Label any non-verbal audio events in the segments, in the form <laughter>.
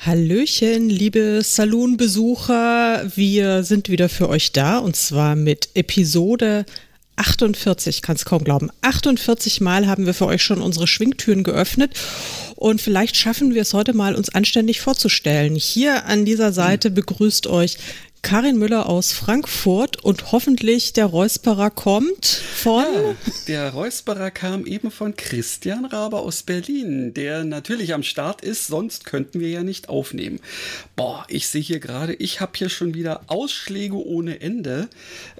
Hallöchen, liebe Saloonbesucher. Wir sind wieder für euch da und zwar mit Episode 48, kann es kaum glauben. 48 Mal haben wir für euch schon unsere Schwingtüren geöffnet und vielleicht schaffen wir es heute mal, uns anständig vorzustellen. Hier an dieser Seite begrüßt euch Karin Müller aus Frankfurt und hoffentlich der Räusperer kommt von. Ja, der Räusperer kam eben von Christian Raber aus Berlin, der natürlich am Start ist, sonst könnten wir ja nicht aufnehmen. Boah, ich sehe hier gerade, ich habe hier schon wieder Ausschläge ohne Ende.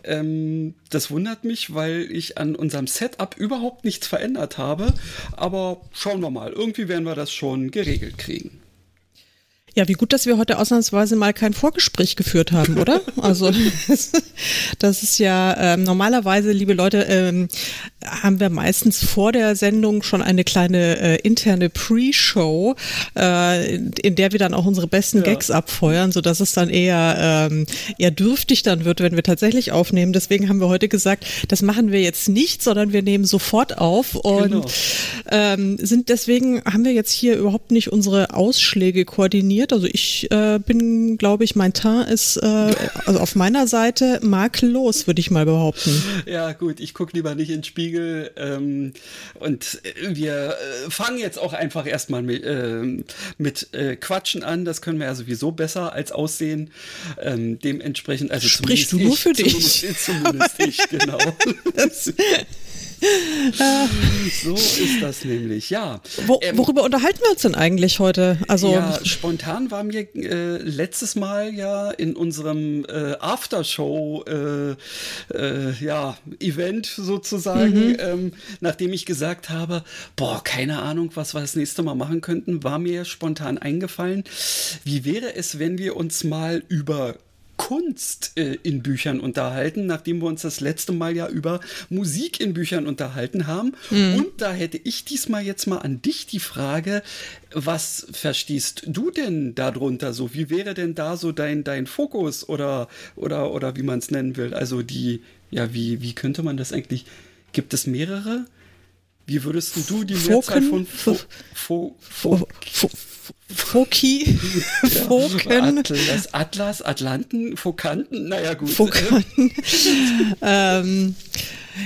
Ähm, das wundert mich, weil ich an unserem Setup überhaupt nichts verändert habe. Aber schauen wir mal, irgendwie werden wir das schon geregelt kriegen. Ja, wie gut, dass wir heute ausnahmsweise mal kein Vorgespräch geführt haben, oder? <laughs> Also das ist ja ähm, normalerweise, liebe Leute, ähm, haben wir meistens vor der Sendung schon eine kleine äh, interne Pre-Show, äh, in der wir dann auch unsere besten ja. Gags abfeuern, so dass es dann eher ähm, eher dürftig dann wird, wenn wir tatsächlich aufnehmen. Deswegen haben wir heute gesagt, das machen wir jetzt nicht, sondern wir nehmen sofort auf und genau. ähm, sind deswegen haben wir jetzt hier überhaupt nicht unsere Ausschläge koordiniert passiert. Also ich äh, bin, glaube ich, mein Teint ist äh, also auf meiner Seite makellos, würde ich mal behaupten. Ja gut, ich gucke lieber nicht in den Spiegel ähm, und wir äh, fangen jetzt auch einfach erstmal mit, äh, mit äh, Quatschen an. Das können wir ja sowieso besser als aussehen. Ähm, dementsprechend, also Sprichst du nur für dich? Zumindest, zumindest ich, genau. <laughs> <laughs> <laughs> So ist das nämlich, ja. Wo, ähm, worüber unterhalten wir uns denn eigentlich heute? Also ja, spontan war mir äh, letztes Mal ja in unserem äh, Aftershow äh, äh ja, Event sozusagen, mhm. ähm, nachdem ich gesagt habe, boah, keine Ahnung, was wir das nächste Mal machen könnten, war mir spontan eingefallen, wie wäre es, wenn wir uns mal über Kunst äh, in Büchern unterhalten, nachdem wir uns das letzte Mal ja über Musik in Büchern unterhalten haben. Mhm. Und da hätte ich diesmal jetzt mal an dich die Frage, was verstehst du denn darunter so? Wie wäre denn da so dein, dein Fokus oder, oder, oder wie man es nennen will? Also die, ja, wie, wie könnte man das eigentlich, gibt es mehrere? Wie würdest du die Mehrzahl von Fo Fo Fo Fo Foki, <laughs> Foken. Atlas, Atlas, Atlanten, Fokanten, naja gut. Fokanten. <laughs> ähm,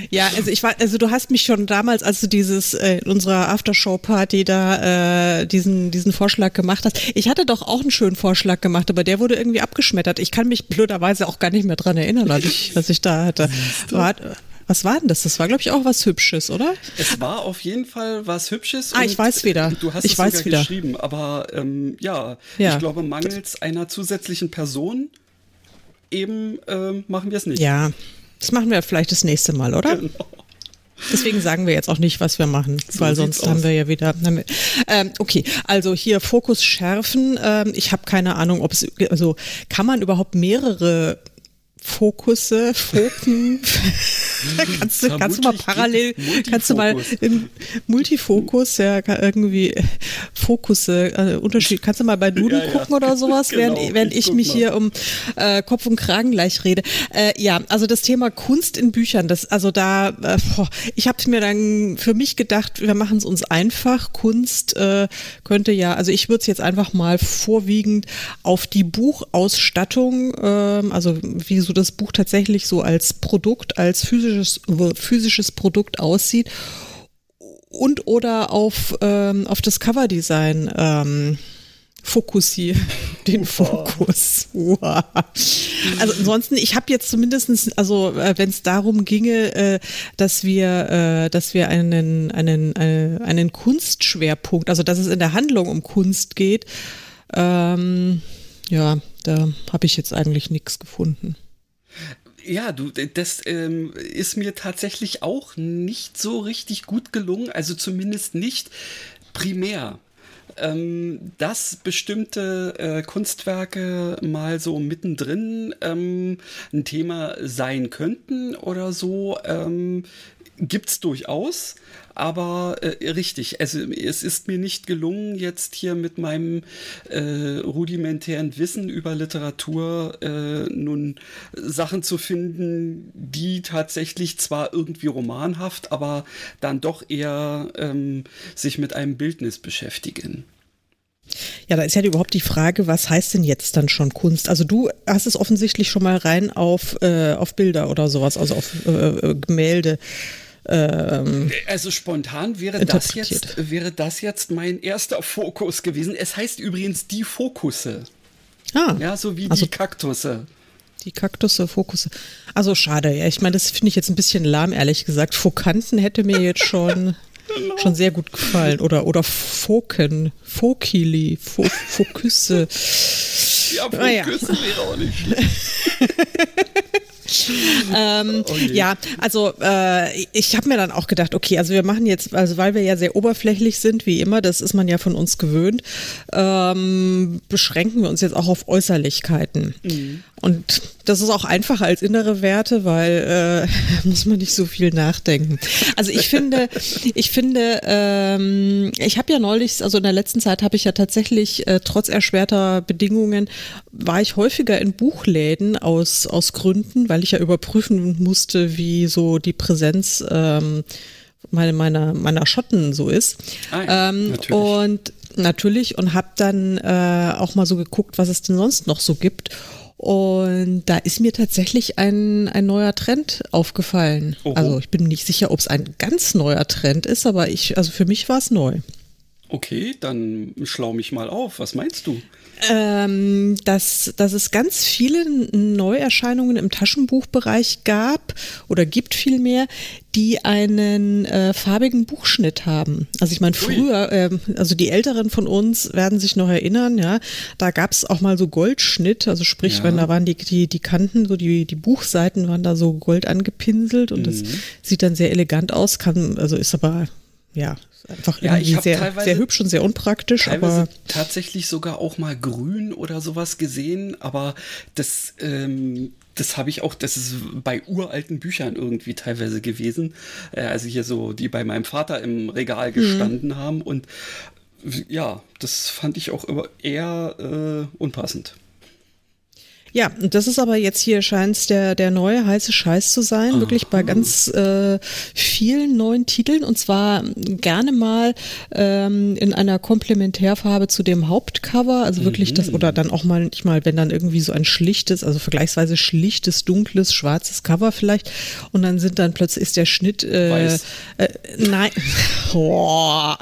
ja, also ich war, also du hast mich schon damals, als du dieses äh, in unserer Aftershow-Party da äh, diesen diesen Vorschlag gemacht hast. Ich hatte doch auch einen schönen Vorschlag gemacht, aber der wurde irgendwie abgeschmettert. Ich kann mich blöderweise auch gar nicht mehr dran erinnern, was ich, was ich da hatte. War, was war denn das? Das war, glaube ich, auch was Hübsches, oder? Es war auf jeden Fall was Hübsches. Ah, ich weiß wieder. Du hast ich es weiß sogar wieder. geschrieben, aber ähm, ja, ja, ich glaube, mangels einer zusätzlichen Person eben ähm, machen wir es nicht. Ja, das machen wir vielleicht das nächste Mal, oder? Genau. Deswegen sagen wir jetzt auch nicht, was wir machen, so weil sonst haben wir ja wieder. Wir, ähm, okay, also hier Fokus schärfen. Ähm, ich habe keine Ahnung, ob es also kann man überhaupt mehrere Fokusse, Foken. <laughs> kannst, du, kannst du mal parallel, kannst du mal im Multifokus, ja, irgendwie Fokusse, äh, Unterschied, kannst du mal bei Duden ja, gucken ja. oder sowas, <laughs> genau, während, während ich, ich mich mal. hier um äh, Kopf und Kragen gleich rede. Äh, ja, also das Thema Kunst in Büchern, das, also da, äh, boah, ich habe mir dann für mich gedacht, wir machen es uns einfach. Kunst äh, könnte ja, also ich würde es jetzt einfach mal vorwiegend auf die Buchausstattung, äh, also wie so das Buch tatsächlich so als Produkt, als physisches, physisches Produkt aussieht und oder auf, ähm, auf das Coverdesign ähm, fokussiere <laughs> den Fokus. Wow. Also ansonsten, ich habe jetzt zumindestens, also äh, wenn es darum ginge, äh, dass wir, äh, dass wir einen, einen, äh, einen Kunstschwerpunkt, also dass es in der Handlung um Kunst geht, ähm, ja, da habe ich jetzt eigentlich nichts gefunden. Ja, du, das ähm, ist mir tatsächlich auch nicht so richtig gut gelungen, also zumindest nicht primär. ähm, dass bestimmte äh, Kunstwerke mal so mittendrin ähm, ein Thema sein könnten oder so. Ähm, gibt es durchaus, aber äh, richtig, also es ist mir nicht gelungen, jetzt hier mit meinem äh, rudimentären Wissen über Literatur äh, nun Sachen zu finden, die tatsächlich zwar irgendwie romanhaft, aber dann doch eher ähm, sich mit einem Bildnis beschäftigen. Ja, da ist ja überhaupt die Frage, was heißt denn jetzt dann schon Kunst? Also du hast es offensichtlich schon mal rein auf, äh, auf Bilder oder sowas, also auf äh, äh Gemälde ähm, also spontan wäre das, jetzt, wäre das jetzt mein erster Fokus gewesen. Es heißt übrigens die Fokusse. Ah. Ja, so wie also, die Kaktusse. Die Kaktusse, Fokusse. Also schade, ja. Ich meine, das finde ich jetzt ein bisschen lahm, ehrlich gesagt. Fokanten hätte mir jetzt schon, genau. <laughs> schon sehr gut gefallen. Oder, oder Foken, Fokili, Fo Fokusse. Ja, Fokusse ah, ja. wäre auch nicht schlecht. <laughs> ähm, oh ja, also äh, ich habe mir dann auch gedacht, okay, also wir machen jetzt, also weil wir ja sehr oberflächlich sind, wie immer, das ist man ja von uns gewöhnt, ähm, beschränken wir uns jetzt auch auf Äußerlichkeiten. Mhm. Und das ist auch einfacher als innere Werte, weil äh, <laughs> muss man nicht so viel nachdenken. Also ich finde, <laughs> ich finde, ähm, ich habe ja neulich, also in der letzten Zeit habe ich ja tatsächlich äh, trotz erschwerter Bedingungen war ich häufiger in Buchläden aus aus Gründen, weil ich ja überprüfen musste, wie so die Präsenz ähm, meine, meiner meiner Schotten so ist. Ah ja, ähm, natürlich. Und natürlich und habe dann äh, auch mal so geguckt, was es denn sonst noch so gibt. Und da ist mir tatsächlich ein, ein neuer Trend aufgefallen. Oho. Also ich bin nicht sicher, ob es ein ganz neuer Trend ist, aber ich, also für mich war es neu. Okay, dann schlau mich mal auf. Was meinst du? ähm, dass, dass es ganz viele Neuerscheinungen im Taschenbuchbereich gab oder gibt vielmehr, die einen äh, farbigen Buchschnitt haben. Also ich meine, früher, äh, also die Älteren von uns werden sich noch erinnern, ja, da gab es auch mal so Goldschnitt, also sprich, ja. wenn da waren die, die, die Kanten, so die, die Buchseiten waren da so gold angepinselt und mhm. das sieht dann sehr elegant aus, kann, also ist aber ja, einfach ja, irgendwie sehr, sehr hübsch und sehr unpraktisch. aber tatsächlich sogar auch mal grün oder sowas gesehen, aber das, ähm, das habe ich auch, das ist bei uralten Büchern irgendwie teilweise gewesen. Äh, also hier so, die bei meinem Vater im Regal mhm. gestanden mhm. haben und ja, das fand ich auch eher äh, unpassend. Ja, und das ist aber jetzt hier scheint der, der neue heiße Scheiß zu sein, Aha. wirklich bei ganz äh, vielen neuen Titeln und zwar gerne mal ähm, in einer Komplementärfarbe zu dem Hauptcover, also wirklich mhm. das, oder dann auch mal, nicht mal, wenn dann irgendwie so ein schlichtes, also vergleichsweise schlichtes, dunkles, schwarzes Cover vielleicht und dann sind dann plötzlich ist der Schnitt äh, Weiß. Äh, nein. <laughs> Boah.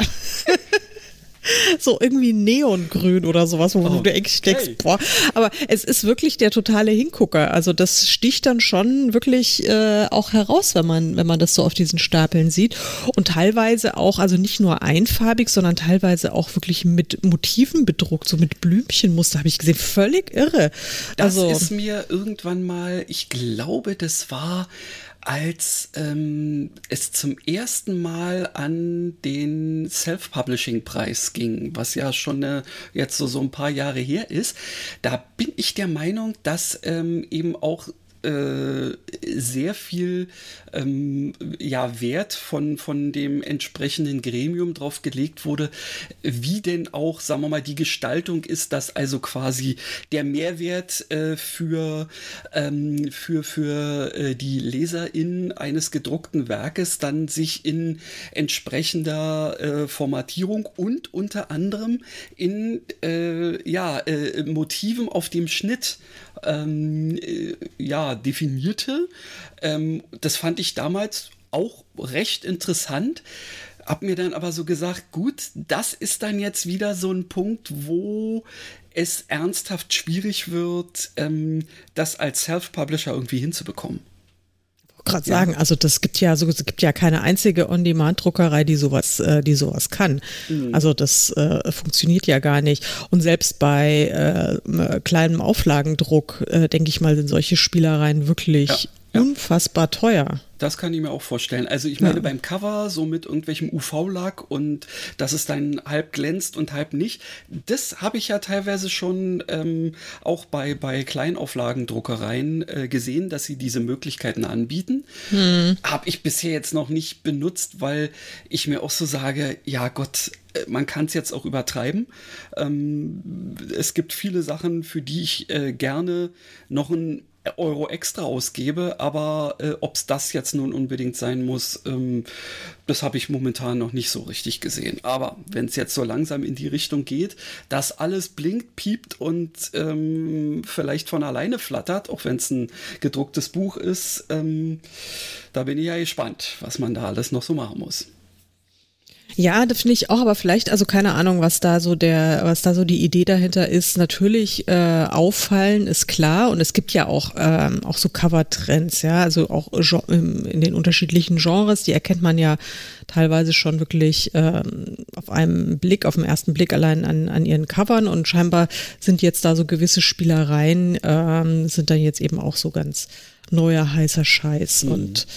<laughs> so irgendwie Neongrün oder sowas, wo oh, du echt denkst, hey. boah. Aber es ist wirklich der totale Hingucker. Also das sticht dann schon wirklich äh, auch heraus, wenn man, wenn man das so auf diesen Stapeln sieht. Und teilweise auch, also nicht nur einfarbig, sondern teilweise auch wirklich mit Motiven bedruckt, so mit Blümchenmuster, habe ich gesehen. Völlig irre. Das also, ist mir irgendwann mal, ich glaube, das war als ähm, es zum ersten Mal an den Self-Publishing-Preis ging, was ja schon äh, jetzt so, so ein paar Jahre her ist, da bin ich der Meinung, dass ähm, eben auch äh, sehr viel ähm, ja, Wert von, von dem entsprechenden Gremium drauf gelegt wurde, wie denn auch, sagen wir mal, die Gestaltung ist, dass also quasi der Mehrwert äh, für, ähm, für, für äh, die LeserInnen eines gedruckten Werkes dann sich in entsprechender äh, Formatierung und unter anderem in äh, ja, Motiven auf dem Schnitt ähm, äh, ja, definierte. Ähm, das fand ich damals auch recht interessant. Hab mir dann aber so gesagt, gut, das ist dann jetzt wieder so ein Punkt, wo es ernsthaft schwierig wird, ähm, das als Self-Publisher irgendwie hinzubekommen gerade ja. sagen, also das gibt ja, so es gibt ja keine einzige On-Demand-Druckerei, die sowas, äh, die sowas kann. Mhm. Also das äh, funktioniert ja gar nicht. Und selbst bei äh, kleinem Auflagendruck, äh, denke ich mal, sind solche Spielereien wirklich ja unfassbar teuer. Das kann ich mir auch vorstellen. Also ich meine, ja. beim Cover so mit irgendwelchem UV-Lack und dass es dann halb glänzt und halb nicht, das habe ich ja teilweise schon ähm, auch bei, bei Kleinauflagendruckereien äh, gesehen, dass sie diese Möglichkeiten anbieten. Hm. Habe ich bisher jetzt noch nicht benutzt, weil ich mir auch so sage, ja Gott, äh, man kann es jetzt auch übertreiben. Ähm, es gibt viele Sachen, für die ich äh, gerne noch ein Euro extra ausgebe, aber äh, ob es das jetzt nun unbedingt sein muss, ähm, das habe ich momentan noch nicht so richtig gesehen. Aber wenn es jetzt so langsam in die Richtung geht, dass alles blinkt, piept und ähm, vielleicht von alleine flattert, auch wenn es ein gedrucktes Buch ist, ähm, da bin ich ja gespannt, was man da alles noch so machen muss. Ja, das finde ich auch, aber vielleicht, also keine Ahnung, was da so der, was da so die Idee dahinter ist. Natürlich äh, auffallen ist klar und es gibt ja auch ähm, auch so Cover-Trends, ja, also auch in den unterschiedlichen Genres, die erkennt man ja teilweise schon wirklich ähm, auf einem Blick, auf den ersten Blick allein an, an ihren Covern und scheinbar sind jetzt da so gewisse Spielereien, ähm, sind dann jetzt eben auch so ganz neuer heißer Scheiß mhm. und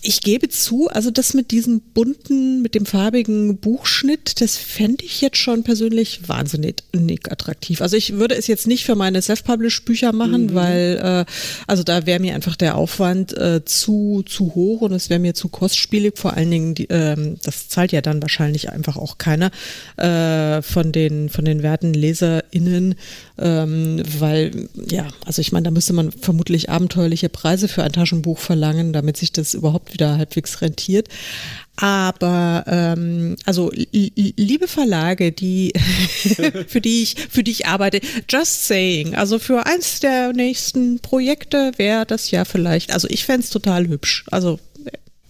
ich gebe zu, also das mit diesem bunten, mit dem farbigen Buchschnitt, das fände ich jetzt schon persönlich wahnsinnig attraktiv. Also ich würde es jetzt nicht für meine Self-Published-Bücher machen, mhm. weil äh, also da wäre mir einfach der Aufwand äh, zu zu hoch und es wäre mir zu kostspielig. Vor allen Dingen, die, ähm, das zahlt ja dann wahrscheinlich einfach auch keiner äh, von den von den werten LeserInnen, ähm, weil ja, also ich meine, da müsste man vermutlich abenteuerliche Preise für ein Taschenbuch verlangen, damit sich das überhaupt wieder halbwegs rentiert. Aber ähm, also liebe Verlage, die <laughs> für die ich für die ich arbeite, just saying, also für eins der nächsten Projekte wäre das ja vielleicht, also ich fände es total hübsch. Also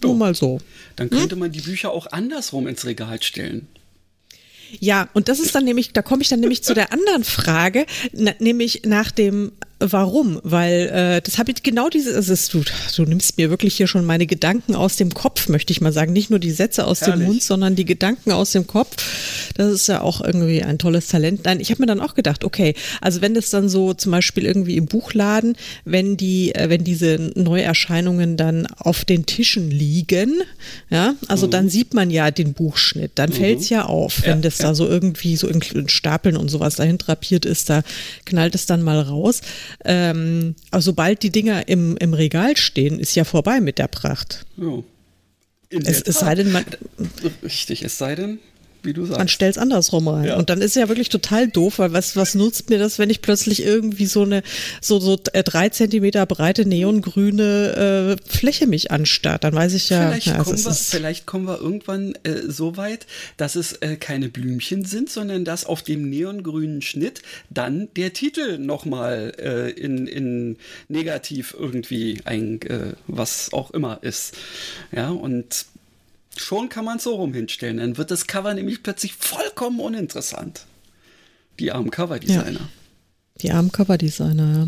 nur mal so. Dann könnte hm? man die Bücher auch andersrum ins Regal stellen. Ja, und das ist dann nämlich, da komme ich dann nämlich zu der anderen Frage, nämlich nach dem Warum? Weil äh, das habe ich genau diese, also du, du nimmst mir wirklich hier schon meine Gedanken aus dem Kopf, möchte ich mal sagen. Nicht nur die Sätze aus Herrlich. dem Mund, sondern die Gedanken aus dem Kopf. Das ist ja auch irgendwie ein tolles Talent. Nein, ich habe mir dann auch gedacht, okay, also wenn das dann so zum Beispiel irgendwie im Buchladen, wenn die, äh, wenn diese Neuerscheinungen dann auf den Tischen liegen, ja, also mhm. dann sieht man ja den Buchschnitt, dann mhm. fällt es ja auf, wenn ja, das ja. da so irgendwie so in Stapeln und sowas dahin drapiert ist, da knallt es dann mal raus ähm, also sobald die Dinger im, im Regal stehen, ist ja vorbei mit der Pracht. Ja. Es, es sei denn, man. Richtig, es sei denn, wie du sagst. Man stellt es andersrum rein. Ja. Und dann ist es ja wirklich total doof, weil was, was nutzt mir das, wenn ich plötzlich irgendwie so eine so, so äh, drei Zentimeter breite neongrüne äh, Fläche mich anstarrt? Dann weiß ich ja. Vielleicht, ja, kommen, wir, vielleicht kommen wir irgendwann äh, so weit, dass es äh, keine Blümchen sind, sondern dass auf dem neongrünen Schnitt dann der Titel nochmal äh, in, in negativ irgendwie ein, äh, was auch immer ist. Ja, und Schon kann man es so rum hinstellen. Dann wird das Cover nämlich plötzlich vollkommen uninteressant. Die armen Coverdesigner. Ja. Die armen Coverdesigner, ja.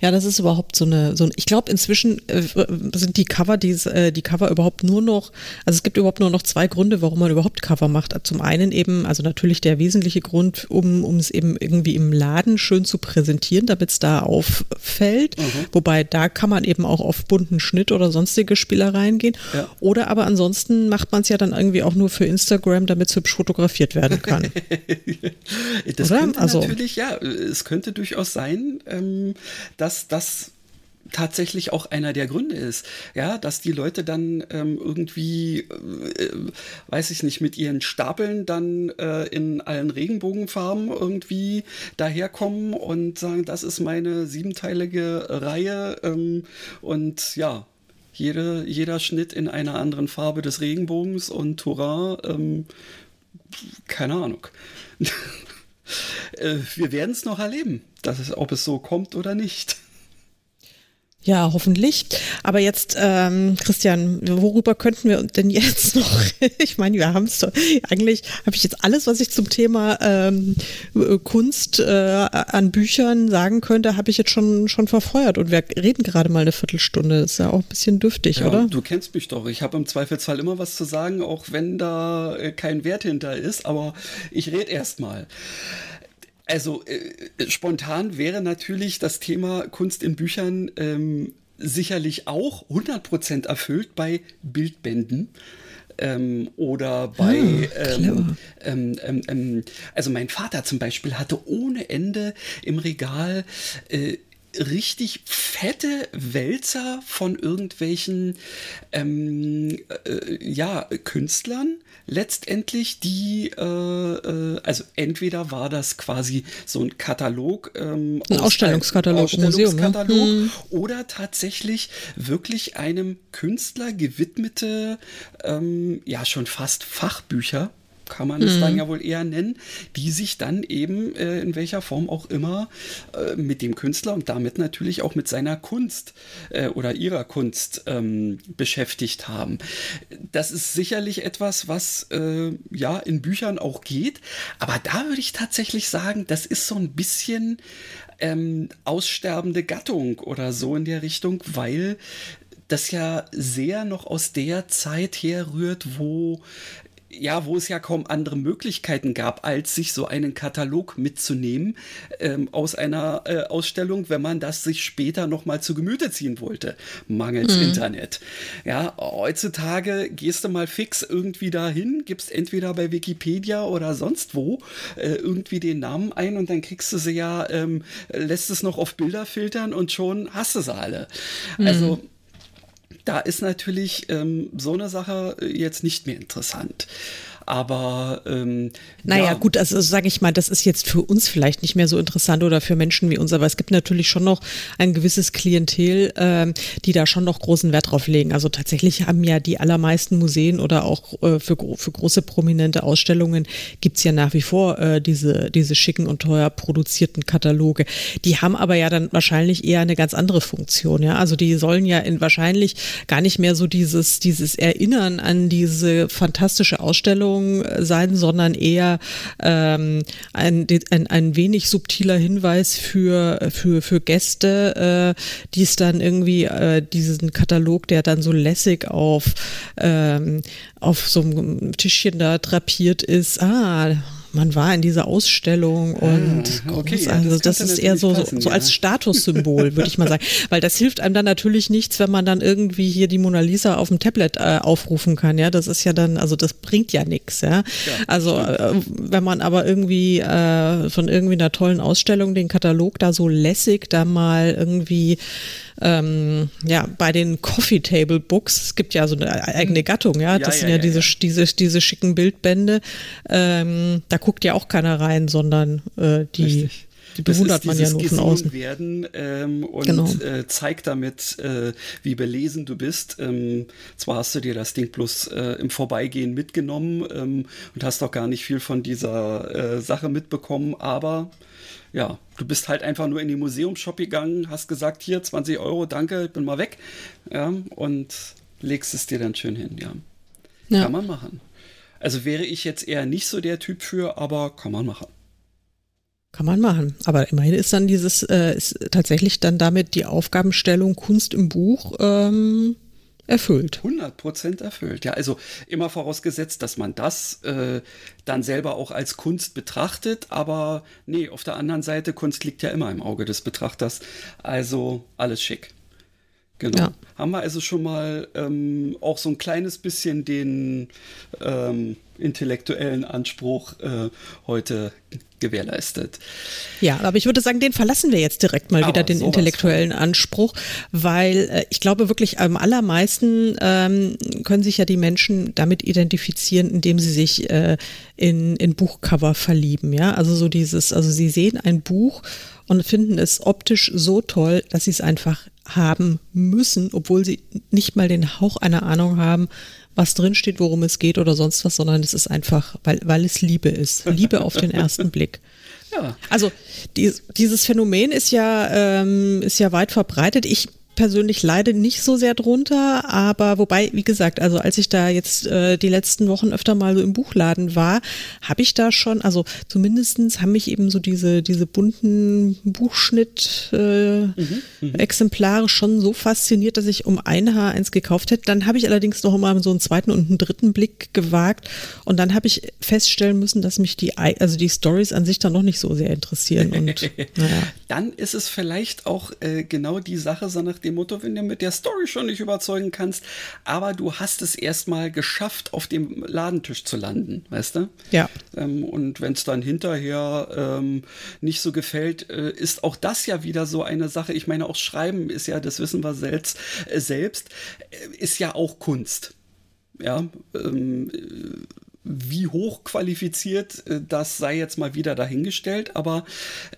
Ja, das ist überhaupt so eine, so ein, ich glaube inzwischen äh, sind die Cover, die, äh, die Cover überhaupt nur noch, also es gibt überhaupt nur noch zwei Gründe, warum man überhaupt Cover macht. Zum einen eben, also natürlich der wesentliche Grund, um, um es eben irgendwie im Laden schön zu präsentieren, damit es da auffällt. Mhm. Wobei da kann man eben auch auf bunten Schnitt oder sonstige Spielereien gehen. Ja. Oder aber ansonsten macht man es ja dann irgendwie auch nur für Instagram, damit es hübsch fotografiert werden kann. <laughs> das oder? könnte also, natürlich, ja, es könnte durchaus sein, ähm, dass dass das tatsächlich auch einer der Gründe ist, ja, dass die Leute dann ähm, irgendwie, äh, weiß ich nicht, mit ihren Stapeln dann äh, in allen Regenbogenfarben irgendwie daherkommen und sagen, das ist meine siebenteilige Reihe ähm, und ja, jede, jeder Schnitt in einer anderen Farbe des Regenbogens und hurra, ähm, keine Ahnung. <laughs> äh, wir werden es noch erleben, dass es, ob es so kommt oder nicht. Ja, hoffentlich. Aber jetzt, ähm, Christian, worüber könnten wir denn jetzt <laughs> noch? ich meine, wir haben es doch. Eigentlich habe ich jetzt alles, was ich zum Thema ähm, Kunst äh, an Büchern sagen könnte, habe ich jetzt schon schon verfeuert. Und wir reden gerade mal eine Viertelstunde. Das ist ja auch ein bisschen dürftig, ja, oder? Du kennst mich doch. Ich habe im Zweifelsfall immer was zu sagen, auch wenn da äh, kein Wert hinter ist. Aber ich rede erst mal. Also äh, spontan wäre natürlich das Thema Kunst in Büchern ähm, sicherlich auch 100% erfüllt bei Bildbänden. Ähm, oder bei, ah, ähm, ähm, ähm, ähm, also mein Vater zum Beispiel hatte ohne Ende im Regal äh, richtig fette Wälzer von irgendwelchen ähm, äh, ja, Künstlern letztendlich, die, äh, äh, also entweder war das quasi so ein Katalog, ähm, ein Ausstellungskatalog, Ausstellungskatalog Museum, ne? oder tatsächlich wirklich einem Künstler gewidmete, ähm, ja schon fast Fachbücher kann man es mhm. dann ja wohl eher nennen, die sich dann eben äh, in welcher Form auch immer äh, mit dem Künstler und damit natürlich auch mit seiner Kunst äh, oder ihrer Kunst ähm, beschäftigt haben. Das ist sicherlich etwas, was äh, ja in Büchern auch geht, aber da würde ich tatsächlich sagen, das ist so ein bisschen ähm, aussterbende Gattung oder so in der Richtung, weil das ja sehr noch aus der Zeit herrührt, wo ja, wo es ja kaum andere Möglichkeiten gab, als sich so einen Katalog mitzunehmen ähm, aus einer äh, Ausstellung, wenn man das sich später nochmal zu Gemüte ziehen wollte, mangels mhm. Internet. Ja, heutzutage gehst du mal fix irgendwie dahin, gibst entweder bei Wikipedia oder sonst wo äh, irgendwie den Namen ein und dann kriegst du sie ja, ähm, lässt es noch auf Bilder filtern und schon hast du sie alle. Mhm. Also da ist natürlich ähm, so eine Sache äh, jetzt nicht mehr interessant. Aber ähm, naja, ja. gut, also sage ich mal, das ist jetzt für uns vielleicht nicht mehr so interessant oder für Menschen wie uns, aber es gibt natürlich schon noch ein gewisses Klientel, ähm, die da schon noch großen Wert drauf legen. Also tatsächlich haben ja die allermeisten Museen oder auch äh, für, für große prominente Ausstellungen gibt's ja nach wie vor äh, diese, diese schicken und teuer produzierten Kataloge. Die haben aber ja dann wahrscheinlich eher eine ganz andere Funktion. Ja, also die sollen ja in wahrscheinlich gar nicht mehr so dieses, dieses Erinnern an diese fantastische Ausstellung Werbung sein, sondern eher ähm, ein, ein, ein wenig subtiler Hinweis für, für, für Gäste, äh, die es dann irgendwie, äh, diesen Katalog, der dann so lässig auf, ähm, auf so einem Tischchen da drapiert ist. Ah, man war in dieser Ausstellung ah, und ah, okay, groß, also ja, das, das ist eher so, passen, so, so als Statussymbol, <laughs> würde ich mal sagen. Weil das hilft einem dann natürlich nichts, wenn man dann irgendwie hier die Mona Lisa auf dem Tablet äh, aufrufen kann. Ja, das ist ja dann, also das bringt ja nichts. Ja? ja, also äh, wenn man aber irgendwie äh, von irgendwie einer tollen Ausstellung den Katalog da so lässig da mal irgendwie ähm, ja, bei den Coffee Table Books, es gibt ja so eine eigene Gattung, ja, das ja, sind ja, ja, diese, diese, diese schicken Bildbände, ähm, da guckt ja auch keiner rein, sondern äh, die, Richtig. Die bewundert man ja nur von außen. werden ähm, und genau. äh, zeigt damit, äh, wie belesen du bist. Ähm, zwar hast du dir das Ding bloß äh, im Vorbeigehen mitgenommen ähm, und hast doch gar nicht viel von dieser äh, Sache mitbekommen, aber ja, du bist halt einfach nur in den Museumsshop gegangen, hast gesagt, hier 20 Euro, danke, ich bin mal weg. Ja, und legst es dir dann schön hin, ja. ja. Kann man machen. Also wäre ich jetzt eher nicht so der Typ für, aber kann man machen. Kann man machen. Aber immerhin ist dann dieses, äh, ist tatsächlich dann damit die Aufgabenstellung Kunst im Buch ähm, erfüllt. 100% erfüllt. Ja, also immer vorausgesetzt, dass man das äh, dann selber auch als Kunst betrachtet. Aber nee, auf der anderen Seite, Kunst liegt ja immer im Auge des Betrachters. Also alles schick. Genau. Ja. Haben wir also schon mal ähm, auch so ein kleines bisschen den ähm, intellektuellen Anspruch äh, heute gewährleistet. Ja, aber ich würde sagen, den verlassen wir jetzt direkt mal aber wieder, den intellektuellen von. Anspruch, weil äh, ich glaube wirklich am allermeisten ähm, können sich ja die Menschen damit identifizieren, indem sie sich äh, in, in Buchcover verlieben. Ja, also so dieses, also sie sehen ein Buch und finden es optisch so toll, dass sie es einfach haben müssen, obwohl sie nicht mal den Hauch einer Ahnung haben, was drinsteht, worum es geht oder sonst was, sondern es ist einfach, weil, weil es Liebe ist. Liebe auf den ersten <laughs> Blick. Ja. Also die, dieses Phänomen ist ja, ähm, ist ja weit verbreitet. Ich persönlich leide nicht so sehr drunter, aber wobei, wie gesagt, also als ich da jetzt äh, die letzten Wochen öfter mal so im Buchladen war, habe ich da schon, also zumindestens haben mich eben so diese, diese bunten Buchschnitt-Exemplare äh, mhm, schon so fasziniert, dass ich um ein Haar eins gekauft hätte. Dann habe ich allerdings noch mal so einen zweiten und einen dritten Blick gewagt und dann habe ich feststellen müssen, dass mich die, also die Stories an sich dann noch nicht so sehr interessieren. Und, <laughs> naja. Dann ist es vielleicht auch äh, genau die Sache, so nach dem Motto, wenn du mit der Story schon nicht überzeugen kannst, aber du hast es erstmal geschafft, auf dem Ladentisch zu landen, weißt du? Ja. Ähm, und wenn es dann hinterher ähm, nicht so gefällt, äh, ist auch das ja wieder so eine Sache. Ich meine, auch Schreiben ist ja, das wissen wir selbst, äh, selbst äh, ist ja auch Kunst. Ja, ähm, wie hoch qualifiziert, äh, das sei jetzt mal wieder dahingestellt. Aber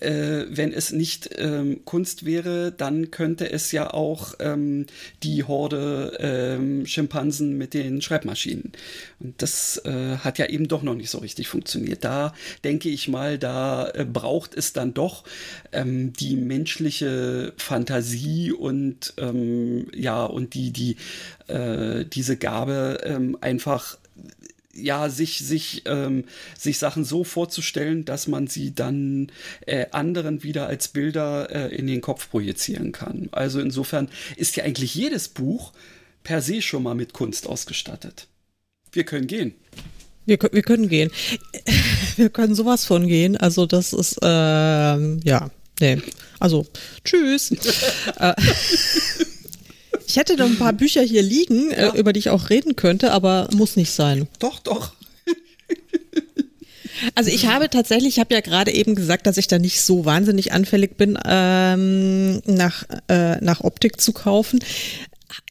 äh, wenn es nicht ähm, Kunst wäre, dann könnte es ja auch ähm, die Horde ähm, Schimpansen mit den Schreibmaschinen. Und das äh, hat ja eben doch noch nicht so richtig funktioniert. Da denke ich mal, da äh, braucht es dann doch ähm, die menschliche Fantasie und ähm, ja und die die äh, diese Gabe ähm, einfach ja, sich, sich, ähm, sich Sachen so vorzustellen, dass man sie dann äh, anderen wieder als Bilder äh, in den Kopf projizieren kann. Also insofern ist ja eigentlich jedes Buch per se schon mal mit Kunst ausgestattet. Wir können gehen. Wir, wir können gehen. <laughs> Wir können sowas von gehen. Also das ist, ähm, ja, nee. Also, tschüss. <laughs> <laughs> Ich hätte noch ein paar Bücher hier liegen, äh, ja. über die ich auch reden könnte, aber muss nicht sein. Doch, doch. <laughs> Also ich habe tatsächlich, ich habe ja gerade eben gesagt, dass ich da nicht so wahnsinnig anfällig bin, ähm, nach, äh, nach Optik zu kaufen.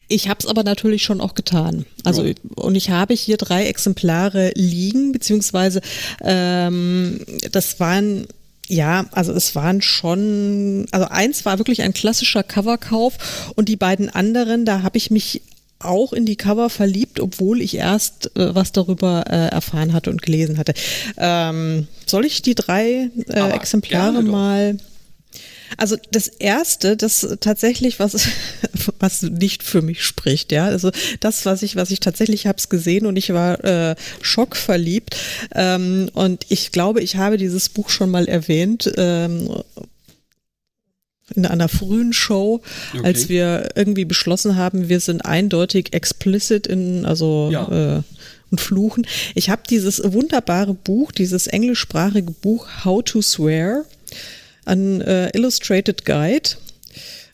Ich habe es aber natürlich schon auch getan. Also ja. und ich habe hier drei Exemplare liegen, beziehungsweise ähm, das waren ja, also es waren schon, also eins war wirklich ein klassischer Coverkauf und die beiden anderen, da habe ich mich auch in die Cover verliebt, obwohl ich erst äh, was darüber äh, erfahren hatte und gelesen hatte. Ähm, soll ich die drei äh, Exemplare mal also das erste, das tatsächlich was <laughs> was nicht für mich spricht, ja. Also das, was ich was ich tatsächlich habe es gesehen und ich war äh, schockverliebt ähm, und ich glaube, ich habe dieses Buch schon mal erwähnt. Ähm, in einer frühen Show, okay. als wir irgendwie beschlossen haben, wir sind eindeutig explicit in, also ja. äh, und Fluchen. Ich habe dieses wunderbare Buch, dieses englischsprachige Buch How to Swear an äh, Illustrated Guide.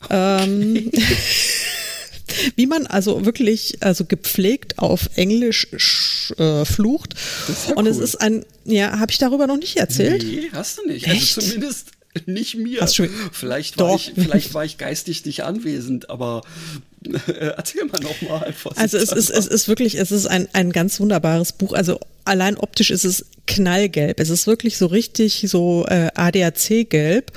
Ähm, <laughs> wie man also wirklich also gepflegt auf Englisch äh, flucht. Ja und cool. es ist ein, ja, habe ich darüber noch nicht erzählt? Nee, hast du nicht. Also Echt? Also zumindest nicht mir. Hast du, vielleicht, war ich, vielleicht war ich geistig nicht anwesend, aber äh, erzähl mal nochmal. Also es ist, es ist wirklich, es ist ein, ein ganz wunderbares Buch. Also allein optisch ist es knallgelb. Es ist wirklich so richtig so äh, ADAC-gelb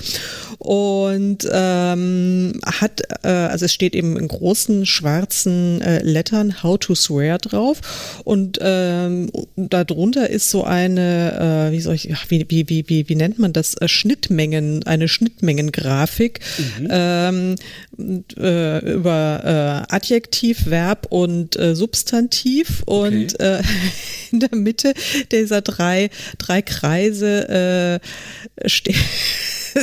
und ähm, hat, äh, also es steht eben in großen schwarzen äh, Lettern How to Swear drauf und ähm, darunter ist so eine, äh, wie soll ich, ach, wie, wie, wie, wie, wie nennt man das, äh, Schnittmengen, eine Schnittmengengrafik mhm. ähm, äh, über äh, Adjektiv, Verb und äh, Substantiv und okay. äh, <laughs> in der Mitte dieser drei, drei Kreise äh, steht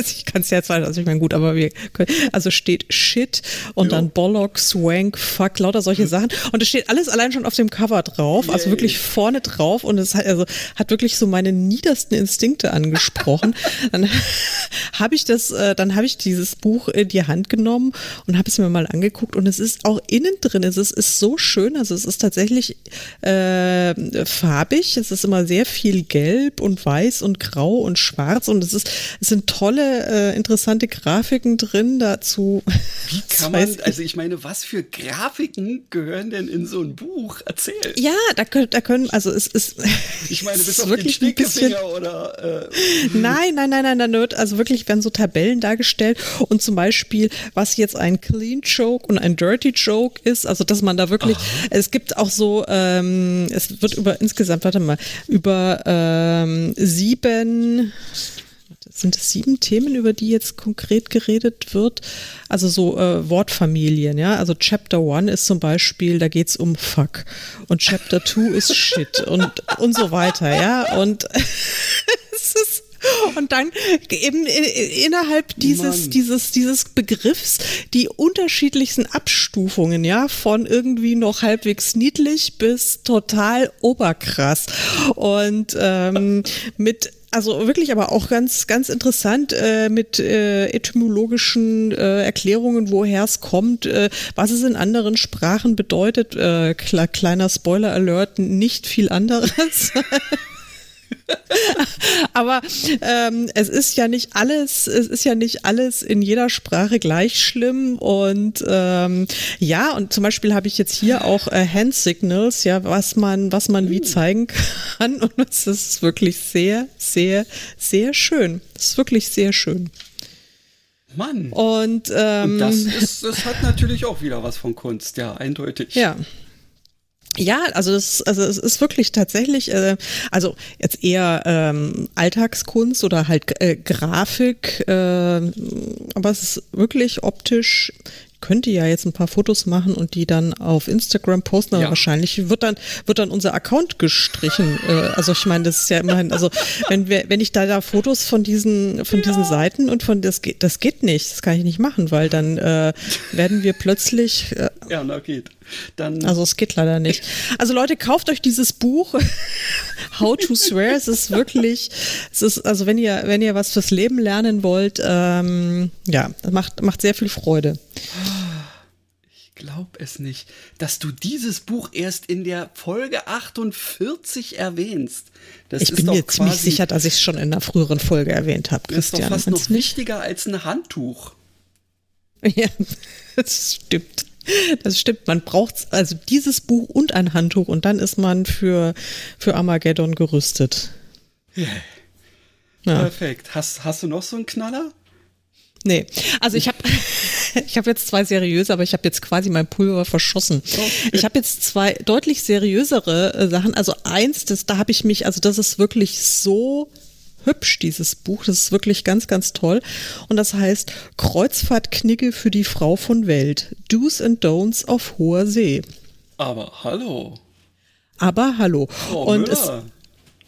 <laughs> ich kann es ja jetzt also ich meine, gut, aber wir können, also steht Shit und jo. dann Bollock, Swank, Fuck, lauter solche Sachen. Und es steht alles allein schon auf dem Cover drauf, also wirklich vorne drauf und es hat, also, hat wirklich so meine niedersten Instinkte angesprochen. <laughs> dann <laughs> habe ich das, äh, dann habe ich dieses Buch in die Hand genommen und habe es mir mal angeguckt und es ist auch innen drin, es ist, ist so schön, also es ist tatsächlich äh, farbig, es ist immer sehr viel gelb und weiß und grau und schwarz und es ist, es sind tolle äh, interessante Grafiken drin dazu. Wie <laughs> kann man, also ich meine, was für Grafiken gehören denn in so ein Buch? Erzähl. Ja, da können, da können also es ist. <laughs> Ich meine, bis auf wirklich den Stickefinger oder. Äh, <laughs> nein, nein, nein, nein, da wird also wirklich werden so Tabellen dargestellt und zum Beispiel, was jetzt ein Clean Joke und ein Dirty Joke ist, also dass man da wirklich, Aha. es gibt auch so, ähm, es wird über insgesamt, warte mal, über ähm, sieben sind es sieben Themen, über die jetzt konkret geredet wird? Also so äh, Wortfamilien, ja. Also Chapter One ist zum Beispiel, da geht's um Fuck. Und Chapter Two ist Shit und, und so weiter, ja. Und <laughs> es ist und dann eben innerhalb dieses, dieses, dieses Begriffs die unterschiedlichsten Abstufungen, ja, von irgendwie noch halbwegs niedlich bis total oberkrass. Und ähm, mit also wirklich aber auch ganz, ganz interessant äh, mit äh, etymologischen äh, Erklärungen, woher es kommt, äh, was es in anderen Sprachen bedeutet. Äh, kleiner Spoiler-Alert, nicht viel anderes. <laughs> <laughs> Aber ähm, es ist ja nicht alles, es ist ja nicht alles in jeder Sprache gleich schlimm. Und ähm, ja, und zum Beispiel habe ich jetzt hier auch äh, Hand Signals, ja, was man, was man wie zeigen kann. <laughs> Und es ist wirklich sehr, sehr, sehr schön. Es ist wirklich sehr schön. Mann. Und, ähm, und das, ist, das hat natürlich auch wieder was von Kunst, ja, eindeutig. Ja. Ja, also das, also es ist wirklich tatsächlich, äh, also jetzt eher ähm, Alltagskunst oder halt äh, Grafik, äh, aber es ist wirklich optisch könnte ja jetzt ein paar Fotos machen und die dann auf Instagram posten, aber ja. wahrscheinlich wird dann, wird dann unser Account gestrichen. Äh, also ich meine, das ist ja immerhin, also wenn wir, wenn ich da da Fotos von diesen, von diesen ja. Seiten und von das geht, das geht nicht, das kann ich nicht machen, weil dann äh, werden wir plötzlich. Äh, ja, na geht. Dann also es geht leider nicht. Also Leute, kauft euch dieses Buch <laughs> How to Swear. Es ist wirklich, es ist also wenn ihr wenn ihr was fürs Leben lernen wollt, ähm, ja, das macht macht sehr viel Freude. Ich glaube es nicht, dass du dieses Buch erst in der Folge 48 erwähnst. Das ich bin mir ziemlich sicher, dass ich es schon in einer früheren Folge erwähnt habe. Das ist doch fast noch wichtiger als ein Handtuch. <laughs> Ja, das stimmt. Das stimmt. Man braucht also dieses Buch und ein Handtuch und dann ist man für, für Armageddon gerüstet. Yeah. Ja. Perfekt. Hast, hast du noch so einen Knaller? Nee, also ich habe <laughs> ich hab jetzt zwei seriöse, aber ich habe jetzt quasi mein Pulver verschossen. Okay. Ich habe jetzt zwei deutlich seriösere äh, Sachen. Also eins, das, da habe ich mich, also das ist wirklich so hübsch, dieses Buch. Das ist wirklich ganz, ganz toll. Und das heißt Kreuzfahrtknigge für die Frau von Welt. Do's and Don'ts auf hoher See. Aber hallo. Aber hallo. Frau und es,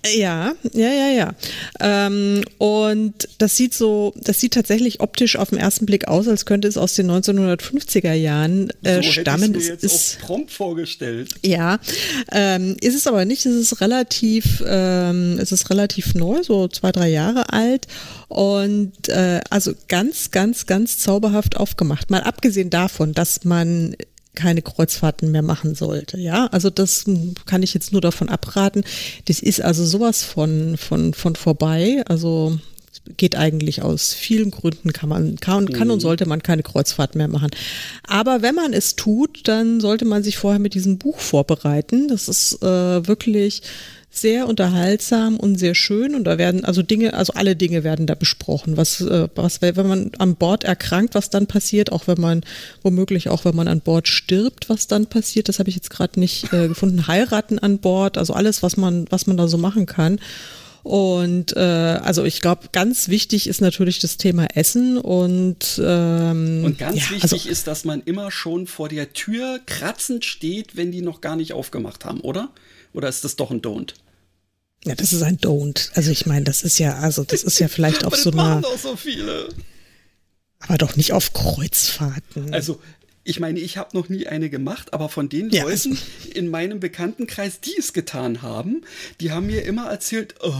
ja, ja, ja, ja. Ähm, und das sieht so, das sieht tatsächlich optisch auf den ersten Blick aus, als könnte es aus den 1950er Jahren äh, so stammen. Hätte ich mir jetzt ist, auch prompt vorgestellt. Ja, ähm, ist es aber nicht. Es ist relativ, ähm, es ist relativ neu, so zwei, drei Jahre alt und äh, also ganz, ganz, ganz zauberhaft aufgemacht. Mal abgesehen davon, dass man keine Kreuzfahrten mehr machen sollte. Ja, also das kann ich jetzt nur davon abraten. Das ist also sowas von, von, von vorbei. Also geht eigentlich aus vielen Gründen kann man kann, kann und mhm. sollte man keine Kreuzfahrt mehr machen. Aber wenn man es tut, dann sollte man sich vorher mit diesem Buch vorbereiten. Das ist äh, wirklich sehr unterhaltsam und sehr schön und da werden also Dinge, also alle Dinge werden da besprochen, was, äh, was wenn man an Bord erkrankt, was dann passiert, auch wenn man womöglich auch wenn man an Bord stirbt, was dann passiert, das habe ich jetzt gerade nicht äh, gefunden, heiraten an Bord, also alles, was man, was man da so machen kann. Und äh, also ich glaube, ganz wichtig ist natürlich das Thema Essen und ähm, und ganz ja, wichtig also, ist, dass man immer schon vor der Tür kratzend steht, wenn die noch gar nicht aufgemacht haben, oder? Oder ist das doch ein Don't? Ja, das ist ein Don't. Also ich meine, das ist ja, also das ist ja vielleicht <laughs> auf so einer. doch so viele. Aber doch nicht auf Kreuzfahrten. Also ich meine, ich habe noch nie eine gemacht, aber von den ja, Leuten also in meinem Bekanntenkreis, die es getan haben, die haben mir immer erzählt, oh,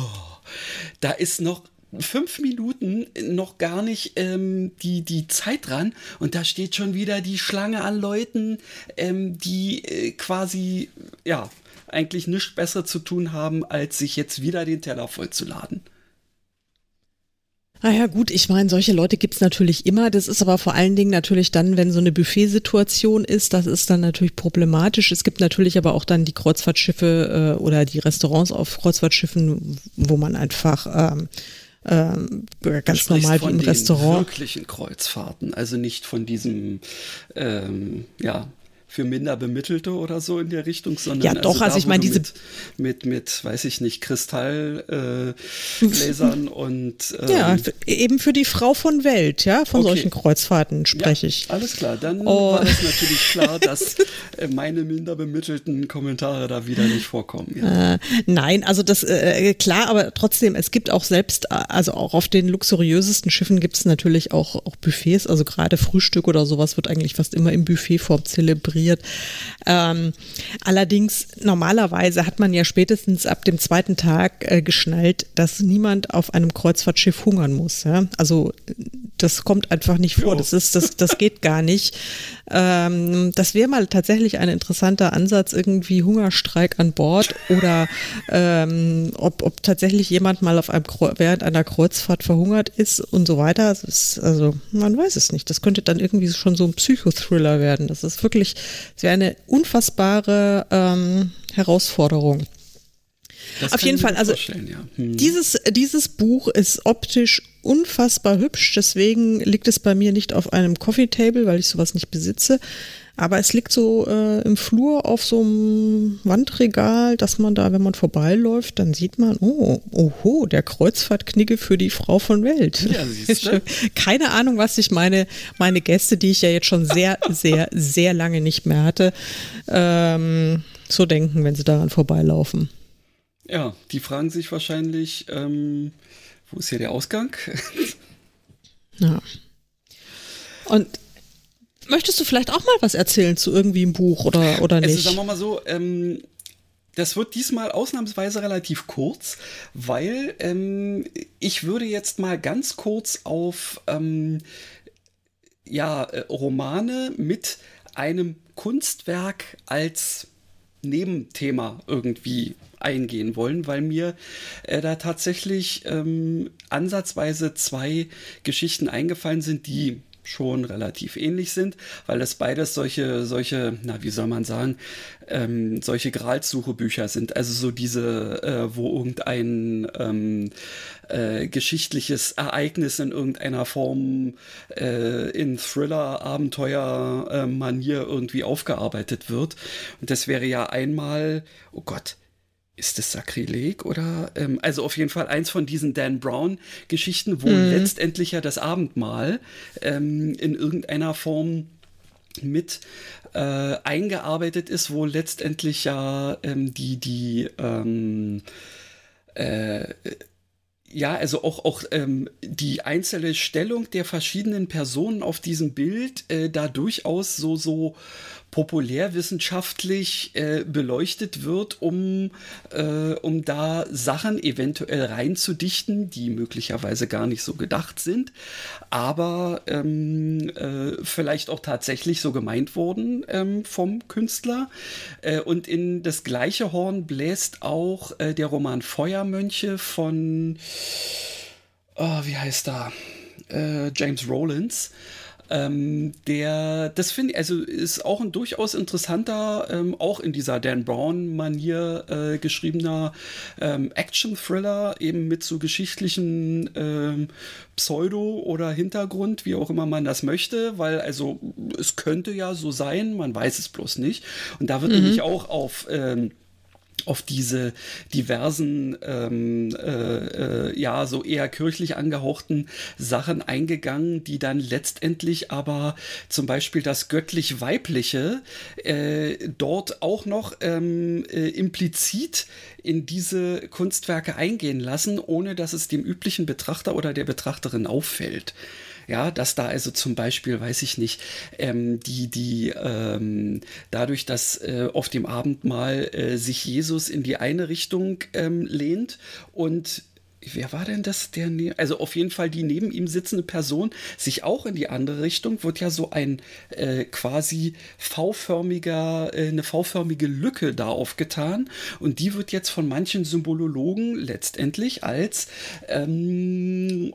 da ist noch fünf Minuten noch gar nicht ähm, die, die Zeit dran und da steht schon wieder die Schlange an Leuten, ähm, die äh, quasi, ja, eigentlich nichts besser zu tun haben, als sich jetzt wieder den Teller vollzuladen. Naja, gut, ich meine, solche Leute gibt's natürlich immer. Das ist aber vor allen Dingen natürlich dann, wenn so eine Buffetsituation ist, das ist dann natürlich problematisch. Es gibt natürlich aber auch dann die Kreuzfahrtschiffe äh, oder die Restaurants auf Kreuzfahrtschiffen, wo man einfach ähm, ähm, ganz normal wie im Restaurant. Wirklichen Kreuzfahrten, also nicht von diesem ähm, ja für minder Bemittelte oder so in der Richtung, sondern ja doch, also, also ich meine diese mit, mit, mit weiß ich nicht Kristallgläsern äh, <laughs> und ähm, ja eben für die Frau von Welt, ja von okay. solchen Kreuzfahrten spreche ja, ich. Alles klar, dann oh. war es natürlich klar, <laughs> dass äh, meine minder bemittelten Kommentare da wieder nicht vorkommen. Ja. Äh, nein, also das äh, klar, aber trotzdem es gibt auch selbst also auch auf den luxuriösesten Schiffen gibt es natürlich auch auch Buffets, also gerade Frühstück oder sowas wird eigentlich fast immer im Buffetform zelebriert inspiriert. Ähm, allerdings, normalerweise hat man ja spätestens ab dem zweiten Tag äh, geschnallt, dass niemand auf einem Kreuzfahrtschiff hungern muss. Ja? Also das kommt einfach nicht vor. Das ist, das, das geht gar nicht. <laughs> Ähm, das wäre mal tatsächlich ein interessanter Ansatz, irgendwie Hungerstreik an Bord oder ähm, ob, ob tatsächlich jemand mal auf einem während einer Kreuzfahrt verhungert ist und so weiter. Ist, also man weiß es nicht. Das könnte dann irgendwie schon so ein Psychothriller werden. Das ist wirklich, es wäre eine unfassbare ähm, Herausforderung. Das Auf jeden Fall, also ja. hm. dieses, dieses Buch ist optisch unfassbar hübsch, deswegen liegt es bei mir nicht auf einem Coffee Table, weil ich sowas nicht besitze. Aber es liegt so äh, im Flur auf so einem Wandregal, dass man da, wenn man vorbeiläuft, dann sieht man, oh, oho, der Kreuzfahrtknigge für die Frau von Welt. Ja, <laughs> Keine Ahnung, was sich meine, meine Gäste, die ich ja jetzt schon sehr, sehr, sehr lange nicht mehr hatte, ähm, so denken, wenn sie daran vorbeilaufen. Ja, die fragen sich wahrscheinlich, ähm, wo ist hier der Ausgang? <laughs> ja. Und möchtest du vielleicht auch mal was erzählen zu irgendwie einem Buch oder, oder also nicht? Also sagen wir mal so, ähm, das wird diesmal ausnahmsweise relativ kurz, weil ähm, ich würde jetzt mal ganz kurz auf ähm, ja, äh, Romane mit einem Kunstwerk als Nebenthema irgendwie eingehen wollen, weil mir äh, da tatsächlich ähm, ansatzweise zwei Geschichten eingefallen sind, die schon relativ ähnlich sind, weil es beides solche, solche, na, wie soll man sagen, ähm, solche Gralsuche-Bücher sind. Also so diese, äh, wo irgendein ähm, äh, geschichtliches Ereignis in irgendeiner Form äh, in Thriller, Abenteuer, äh, irgendwie aufgearbeitet wird. Und das wäre ja einmal, oh Gott, ist das Sakrileg oder ähm, also auf jeden Fall eins von diesen Dan Brown Geschichten, wo mhm. letztendlich ja das Abendmahl ähm, in irgendeiner Form mit äh, eingearbeitet ist, wo letztendlich ja ähm, die die ähm, äh, ja, also auch, auch ähm, die einzelne Stellung der verschiedenen Personen auf diesem Bild äh, da durchaus so, so populärwissenschaftlich äh, beleuchtet wird, um, äh, um da Sachen eventuell reinzudichten, die möglicherweise gar nicht so gedacht sind, aber ähm, äh, vielleicht auch tatsächlich so gemeint wurden ähm, vom Künstler. Äh, und in das gleiche Horn bläst auch äh, der Roman Feuermönche von, oh, wie heißt da? Äh, James Rowlands. Ähm, der, das finde ich, also ist auch ein durchaus interessanter, ähm, auch in dieser Dan Brown-Manier äh, geschriebener ähm, Action-Thriller, eben mit so geschichtlichen ähm, Pseudo- oder Hintergrund, wie auch immer man das möchte, weil also es könnte ja so sein, man weiß es bloß nicht. Und da wird mhm. nämlich auch auf ähm, auf diese diversen, ähm, äh, äh, ja, so eher kirchlich angehauchten Sachen eingegangen, die dann letztendlich aber zum Beispiel das göttlich-weibliche äh, dort auch noch ähm, äh, implizit in diese Kunstwerke eingehen lassen, ohne dass es dem üblichen Betrachter oder der Betrachterin auffällt. Ja, dass da also zum Beispiel, weiß ich nicht, ähm, die, die, ähm, dadurch, dass äh, auf dem Abendmahl äh, sich Jesus in die eine Richtung ähm, lehnt und wer war denn das, der, ne also auf jeden Fall die neben ihm sitzende Person sich auch in die andere Richtung, wird ja so ein äh, quasi V-förmiger, äh, eine V-förmige Lücke da aufgetan und die wird jetzt von manchen Symbolologen letztendlich als ähm,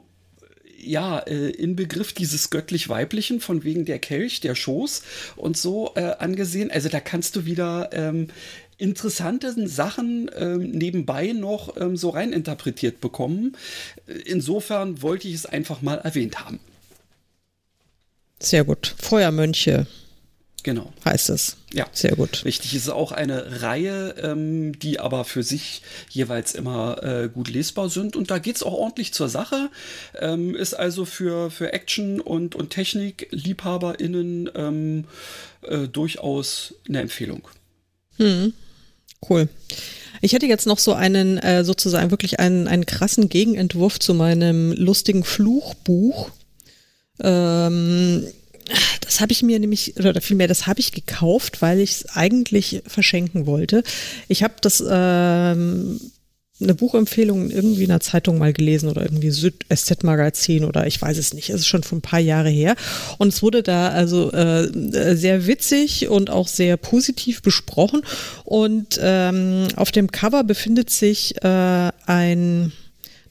ja, äh, Inbegriff dieses göttlich-weiblichen, von wegen der Kelch, der Schoß und so äh, angesehen. Also da kannst du wieder ähm, interessante Sachen ähm, nebenbei noch ähm, so reininterpretiert bekommen. Insofern wollte ich es einfach mal erwähnt haben. Sehr gut. Feuermönche Genau. Heißt es. Ja. Sehr gut. Richtig, es ist auch eine Reihe, ähm, die aber für sich jeweils immer äh, gut lesbar sind. Und da geht es auch ordentlich zur Sache. Ähm, ist also für, für Action- und, und Technik-LiebhaberInnen ähm, äh, durchaus eine Empfehlung. Hm. Cool. Ich hätte jetzt noch so einen, äh, sozusagen wirklich einen, einen krassen Gegenentwurf zu meinem lustigen Fluchbuch. Ähm, das habe ich mir nämlich, oder vielmehr, das habe ich gekauft, weil ich es eigentlich verschenken wollte. Ich habe das ähm, eine Buchempfehlung irgendwie in einer Zeitung mal gelesen oder irgendwie Süd-SZ-Magazin oder ich weiß es nicht. Es ist schon von ein paar Jahre her. Und es wurde da also äh, sehr witzig und auch sehr positiv besprochen. Und ähm, auf dem Cover befindet sich äh, ein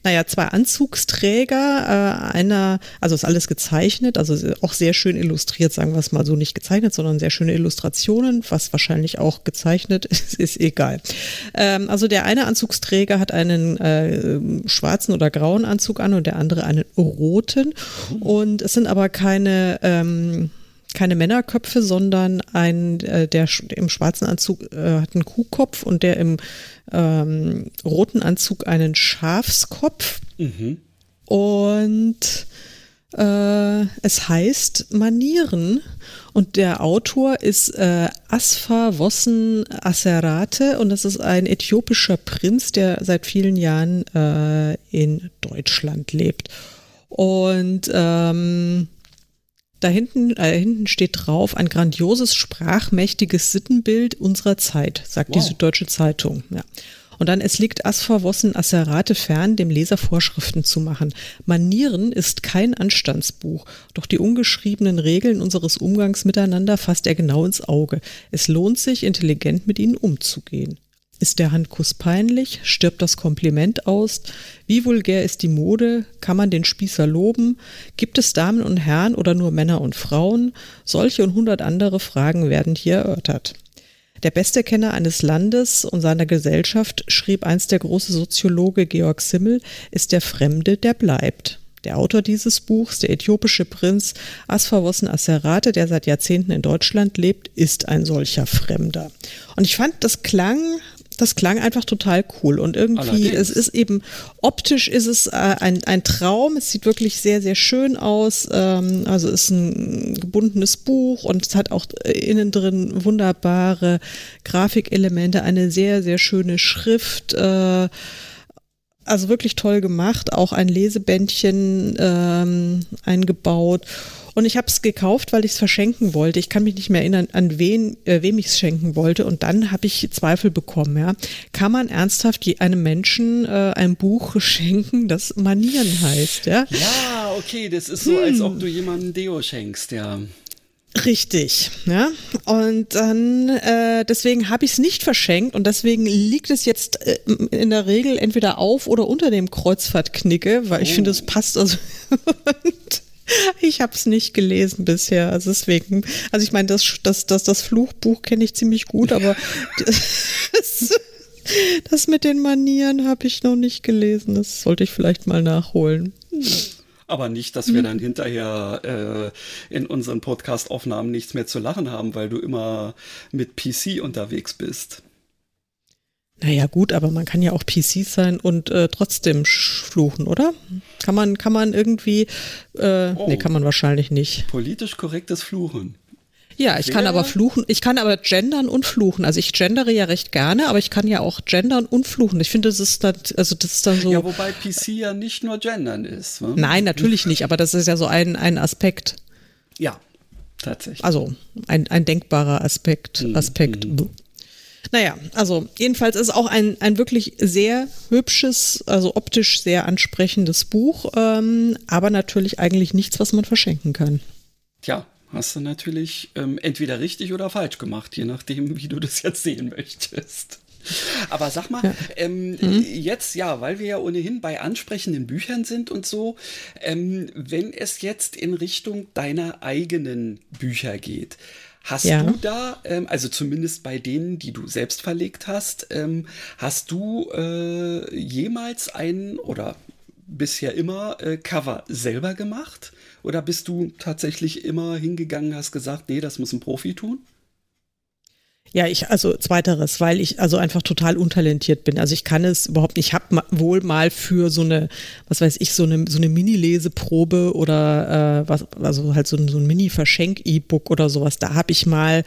naja, zwei Anzugsträger, äh, einer, also ist alles gezeichnet, also auch sehr schön illustriert, sagen wir es mal so, nicht gezeichnet, sondern sehr schöne Illustrationen, was wahrscheinlich auch gezeichnet <laughs> ist, ist egal. Ähm, also der eine Anzugsträger hat einen äh, schwarzen oder grauen Anzug an und der andere einen roten. Und es sind aber keine ähm, keine Männerköpfe, sondern ein, äh, der im schwarzen Anzug äh, hat einen Kuhkopf und der im ähm, roten Anzug einen Schafskopf. Mhm. Und äh, es heißt Manieren. Und der Autor ist äh, Asfa Wossen Aserate und das ist ein äthiopischer Prinz, der seit vielen Jahren äh, in Deutschland lebt. Und ähm, da hinten, äh, hinten steht drauf, ein grandioses, sprachmächtiges Sittenbild unserer Zeit, sagt wow. die Süddeutsche Zeitung. Ja. Und dann, es liegt Asverwossen Asserate fern, dem Leser Vorschriften zu machen. Manieren ist kein Anstandsbuch, doch die ungeschriebenen Regeln unseres Umgangs miteinander fasst er genau ins Auge. Es lohnt sich, intelligent mit ihnen umzugehen. Ist der Handkuss peinlich? Stirbt das Kompliment aus? Wie vulgär ist die Mode? Kann man den Spießer loben? Gibt es Damen und Herren oder nur Männer und Frauen? Solche und hundert andere Fragen werden hier erörtert. Der beste Kenner eines Landes und seiner Gesellschaft, schrieb einst der große Soziologe Georg Simmel, ist der Fremde, der bleibt. Der Autor dieses Buchs, der äthiopische Prinz Asfawossen Asserate, der seit Jahrzehnten in Deutschland lebt, ist ein solcher Fremder. Und ich fand, das klang das klang einfach total cool. Und irgendwie, Allerdings. es ist eben, optisch ist es äh, ein, ein Traum. Es sieht wirklich sehr, sehr schön aus. Ähm, also ist ein gebundenes Buch und es hat auch äh, innen drin wunderbare Grafikelemente, eine sehr, sehr schöne Schrift. Äh, also wirklich toll gemacht, auch ein Lesebändchen ähm, eingebaut. Und ich habe es gekauft, weil ich es verschenken wollte. Ich kann mich nicht mehr erinnern, an wen, äh, wem ich es schenken wollte. Und dann habe ich Zweifel bekommen. Ja. Kann man ernsthaft einem Menschen äh, ein Buch <laughs> schenken, das Manieren heißt? Ja, ja okay, das ist so, hm. als ob du jemandem Deo schenkst, ja. Richtig, ja. Und dann, äh, deswegen habe ich es nicht verschenkt und deswegen liegt es jetzt äh, in der Regel entweder auf oder unter dem Kreuzfahrtknicke, weil oh. ich finde, es passt also. <laughs> Ich habe es nicht gelesen bisher, also deswegen, also ich meine, das, das, das, das Fluchbuch kenne ich ziemlich gut, aber das, das mit den Manieren habe ich noch nicht gelesen. Das sollte ich vielleicht mal nachholen. Aber nicht, dass wir dann hinterher äh, in unseren Podcast-Aufnahmen nichts mehr zu lachen haben, weil du immer mit PC unterwegs bist. Naja, gut, aber man kann ja auch PC sein und äh, trotzdem fluchen, oder? Kann man, kann man irgendwie, äh, oh, nee, kann man wahrscheinlich nicht. Politisch korrektes Fluchen. Ja, ich Sehr kann aber fluchen, ich kann aber gendern und fluchen. Also ich gendere ja recht gerne, aber ich kann ja auch gendern und fluchen. Ich finde, das ist dann, also das ist dann so. Ja, wobei PC ja nicht nur gendern ist. Ne? Nein, natürlich nicht, aber das ist ja so ein, ein Aspekt. Ja, tatsächlich. Also ein, ein denkbarer Aspekt, mhm. Aspekt. Mhm. Naja, also jedenfalls ist auch ein, ein wirklich sehr hübsches, also optisch sehr ansprechendes Buch, ähm, aber natürlich eigentlich nichts, was man verschenken kann. Tja, hast du natürlich ähm, entweder richtig oder falsch gemacht, je nachdem, wie du das jetzt sehen möchtest. Aber sag mal, ja. ähm, mhm. jetzt ja, weil wir ja ohnehin bei ansprechenden Büchern sind und so, ähm, wenn es jetzt in Richtung deiner eigenen Bücher geht, Hast ja. du da, ähm, also zumindest bei denen, die du selbst verlegt hast, ähm, hast du äh, jemals ein oder bisher immer äh, Cover selber gemacht? Oder bist du tatsächlich immer hingegangen, hast gesagt, nee, das muss ein Profi tun? Ja, ich, also zweiteres, weil ich also einfach total untalentiert bin. Also ich kann es überhaupt nicht. Ich habe wohl mal für so eine, was weiß ich, so eine, so eine Mini-Leseprobe oder äh, was, also halt so ein, so ein Mini-Verschenk-E-Book oder sowas, da habe ich mal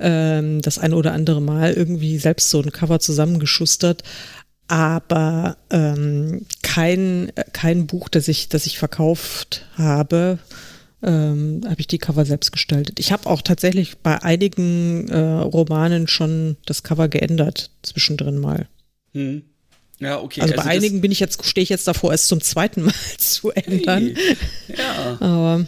ähm, das eine oder andere Mal irgendwie selbst so ein Cover zusammengeschustert. Aber ähm, kein, kein Buch, das ich, das ich verkauft habe, ähm, habe ich die Cover selbst gestaltet. Ich habe auch tatsächlich bei einigen äh, Romanen schon das Cover geändert, zwischendrin mal. Hm. Ja, okay. Also, also bei einigen bin ich jetzt, stehe ich jetzt davor, es zum zweiten Mal <laughs> zu ändern. Hey. Ja. Aber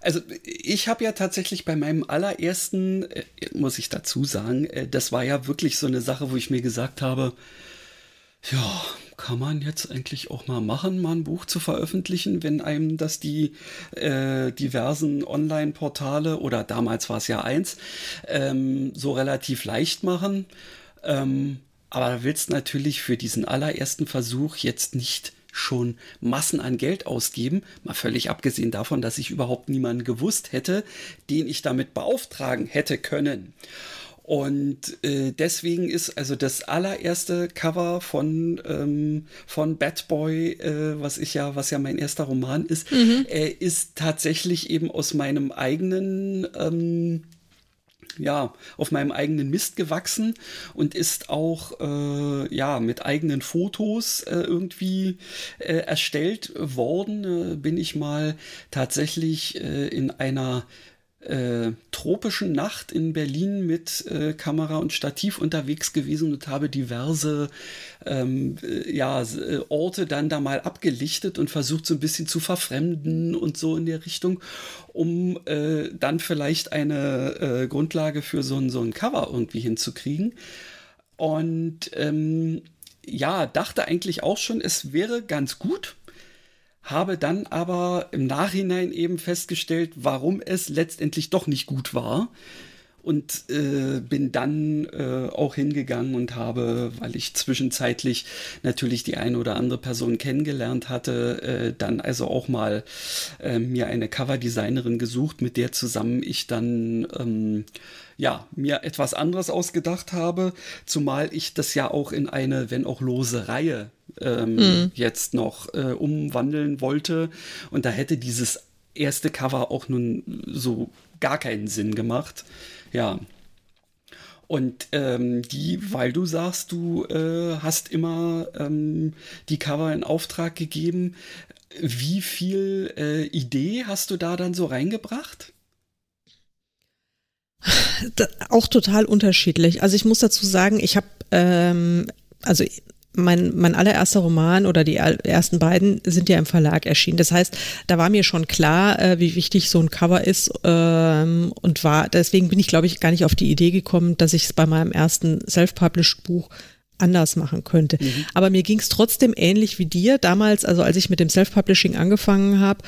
also ich habe ja tatsächlich bei meinem allerersten, äh, muss ich dazu sagen, äh, das war ja wirklich so eine Sache, wo ich mir gesagt habe, ja, kann man jetzt eigentlich auch mal machen, mal ein Buch zu veröffentlichen, wenn einem das die äh, diversen Online-Portale oder damals war es ja eins, ähm, so relativ leicht machen. Ähm, aber da willst natürlich für diesen allerersten Versuch jetzt nicht schon Massen an Geld ausgeben, mal völlig abgesehen davon, dass ich überhaupt niemanden gewusst hätte, den ich damit beauftragen hätte können. Und äh, deswegen ist also das allererste Cover von, ähm, von Bad Boy, äh, was ich ja, was ja mein erster Roman ist, mhm. äh, ist tatsächlich eben aus meinem eigenen ähm, ja, auf meinem eigenen Mist gewachsen und ist auch äh, ja, mit eigenen Fotos äh, irgendwie äh, erstellt worden. Äh, bin ich mal tatsächlich äh, in einer äh, tropischen Nacht in Berlin mit äh, Kamera und Stativ unterwegs gewesen und habe diverse ähm, äh, ja, äh, Orte dann da mal abgelichtet und versucht so ein bisschen zu verfremden und so in der Richtung, um dann vielleicht eine Grundlage für so ein, so ein Cover irgendwie hinzukriegen. Und ähm, ja, dachte eigentlich auch schon, es wäre ganz gut habe dann aber im Nachhinein eben festgestellt, warum es letztendlich doch nicht gut war. Und äh, bin dann äh, auch hingegangen und habe, weil ich zwischenzeitlich natürlich die eine oder andere Person kennengelernt hatte, äh, dann also auch mal äh, mir eine Coverdesignerin gesucht, mit der zusammen ich dann ähm, ja, mir etwas anderes ausgedacht habe, zumal ich das ja auch in eine, wenn auch lose Reihe ähm, mhm. jetzt noch äh, umwandeln wollte. Und da hätte dieses erste Cover auch nun so gar keinen Sinn gemacht. Ja. Und ähm, die, weil du sagst, du äh, hast immer ähm, die Cover in Auftrag gegeben, wie viel äh, Idee hast du da dann so reingebracht? auch total unterschiedlich. Also ich muss dazu sagen, ich habe, ähm, also mein, mein allererster Roman oder die ersten beiden sind ja im Verlag erschienen. Das heißt, da war mir schon klar, äh, wie wichtig so ein Cover ist ähm, und war, deswegen bin ich, glaube ich, gar nicht auf die Idee gekommen, dass ich es bei meinem ersten Self-Published Buch anders machen könnte. Mhm. Aber mir ging es trotzdem ähnlich wie dir. Damals, also als ich mit dem Self-Publishing angefangen habe,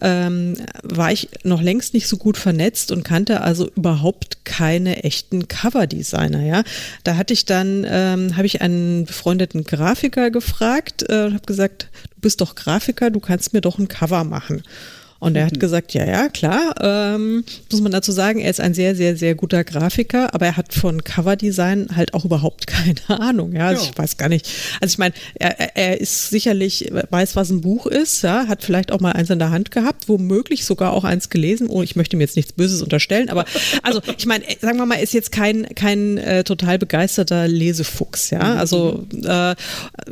ähm, war ich noch längst nicht so gut vernetzt und kannte also überhaupt keine echten Cover-Designer. Ja, da hatte ich dann, ähm, habe ich einen befreundeten Grafiker gefragt äh, und habe gesagt, du bist doch Grafiker, du kannst mir doch ein Cover machen. Und er hat mhm. gesagt, ja, ja, klar. Ähm, muss man dazu sagen, er ist ein sehr, sehr, sehr guter Grafiker, aber er hat von Coverdesign halt auch überhaupt <laughs> keine Ahnung. Ja, also ja. ich weiß gar nicht. Also ich meine, er, er ist sicherlich, weiß, was ein Buch ist, ja, hat vielleicht auch mal eins in der Hand gehabt, womöglich sogar auch eins gelesen. Oh, ich möchte mir jetzt nichts Böses unterstellen, aber <laughs> also ich meine, sagen wir mal, ist jetzt kein, kein äh, total begeisterter Lesefuchs, ja. Mhm. Also äh,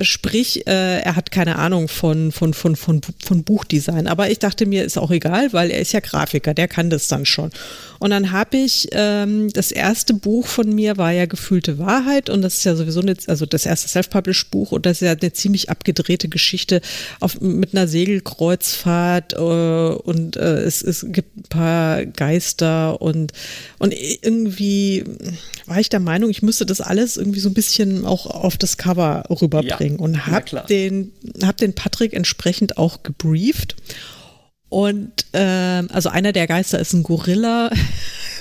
sprich, äh, er hat keine Ahnung von, von, von, von, von Buchdesign. Aber ich dachte mir, ist auch egal, weil er ist ja Grafiker, der kann das dann schon. Und dann habe ich, ähm, das erste Buch von mir war ja Gefühlte Wahrheit und das ist ja sowieso eine, also das erste Self-Published Buch und das ist ja eine ziemlich abgedrehte Geschichte auf, mit einer Segelkreuzfahrt äh, und äh, es, es gibt ein paar Geister und, und irgendwie war ich der Meinung, ich müsste das alles irgendwie so ein bisschen auch auf das Cover rüberbringen ja, und habe den, hab den Patrick entsprechend auch gebrieft und ähm, also einer der Geister ist ein Gorilla,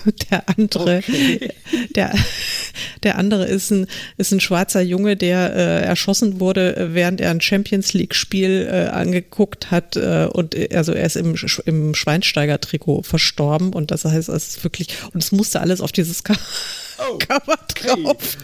<laughs> der andere, okay. <laughs> der, der andere ist ein, ist ein schwarzer Junge, der äh, erschossen wurde, während er ein Champions League-Spiel äh, angeguckt hat. Äh, und äh, also er ist im, im Schweinsteiger-Trikot verstorben. Und das heißt, es ist wirklich, und es musste alles auf dieses <laughs> Cover oh, Cover drauf.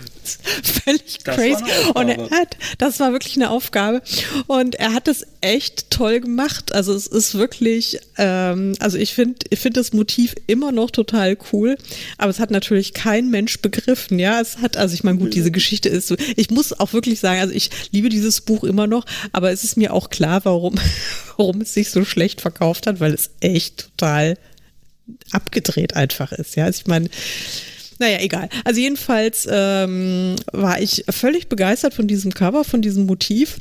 Völlig das crazy. Und er hat, das war wirklich eine Aufgabe. Und er hat es echt toll gemacht. Also es ist wirklich, ähm, also ich finde, ich finde das Motiv immer noch total cool. Aber es hat natürlich kein Mensch begriffen. Ja, es hat, also ich meine, gut, diese Geschichte ist so. Ich muss auch wirklich sagen, also ich liebe dieses Buch immer noch, aber es ist mir auch klar, warum, <laughs> warum es sich so schlecht verkauft hat, weil es echt total abgedreht einfach ist. Ja, also ich meine, naja, egal. Also jedenfalls ähm, war ich völlig begeistert von diesem Cover, von diesem Motiv.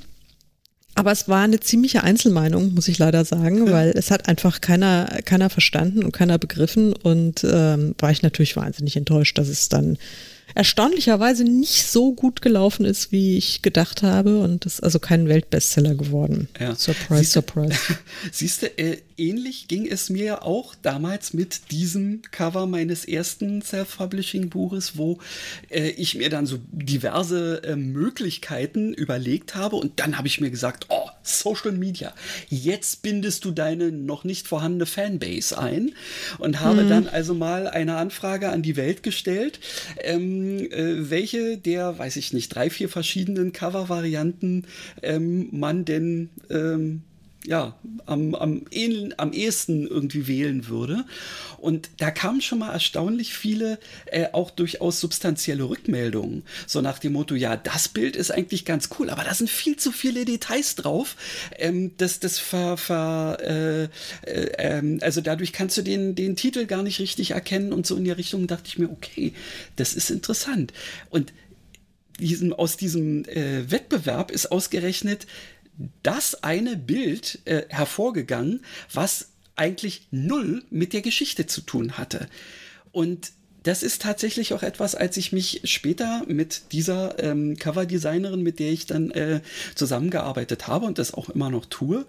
Aber es war eine ziemliche Einzelmeinung, muss ich leider sagen, weil es hat einfach keiner, keiner verstanden und keiner begriffen. Und ähm, war ich natürlich wahnsinnig enttäuscht, dass es dann erstaunlicherweise nicht so gut gelaufen ist, wie ich gedacht habe und ist also kein Weltbestseller geworden. Ja. Surprise, Siehste, surprise. <laughs> Siehst du, äh, ähnlich ging es mir auch damals mit diesem Cover meines ersten Self-Publishing-Buches, wo äh, ich mir dann so diverse äh, Möglichkeiten überlegt habe und dann habe ich mir gesagt, oh, Social Media, jetzt bindest du deine noch nicht vorhandene Fanbase ein und habe mhm. dann also mal eine Anfrage an die Welt gestellt. Ähm, äh, welche der, weiß ich nicht, drei, vier verschiedenen Cover-Varianten ähm, man denn ähm, ja, am, am, am ehesten irgendwie wählen würde. Und da kamen schon mal erstaunlich viele, äh, auch durchaus substanzielle Rückmeldungen. So nach dem Motto, ja, das Bild ist eigentlich ganz cool, aber da sind viel zu viele Details drauf. Ähm, das, das ver, ver äh, äh, ähm, also dadurch kannst du den, den Titel gar nicht richtig erkennen und so in die Richtung dachte ich mir, okay, das ist interessant. Und diesem, aus diesem äh, Wettbewerb ist ausgerechnet das eine Bild äh, hervorgegangen, was eigentlich null mit der Geschichte zu tun hatte. Und das ist tatsächlich auch etwas, als ich mich später mit dieser ähm, Coverdesignerin, mit der ich dann äh, zusammengearbeitet habe und das auch immer noch tue,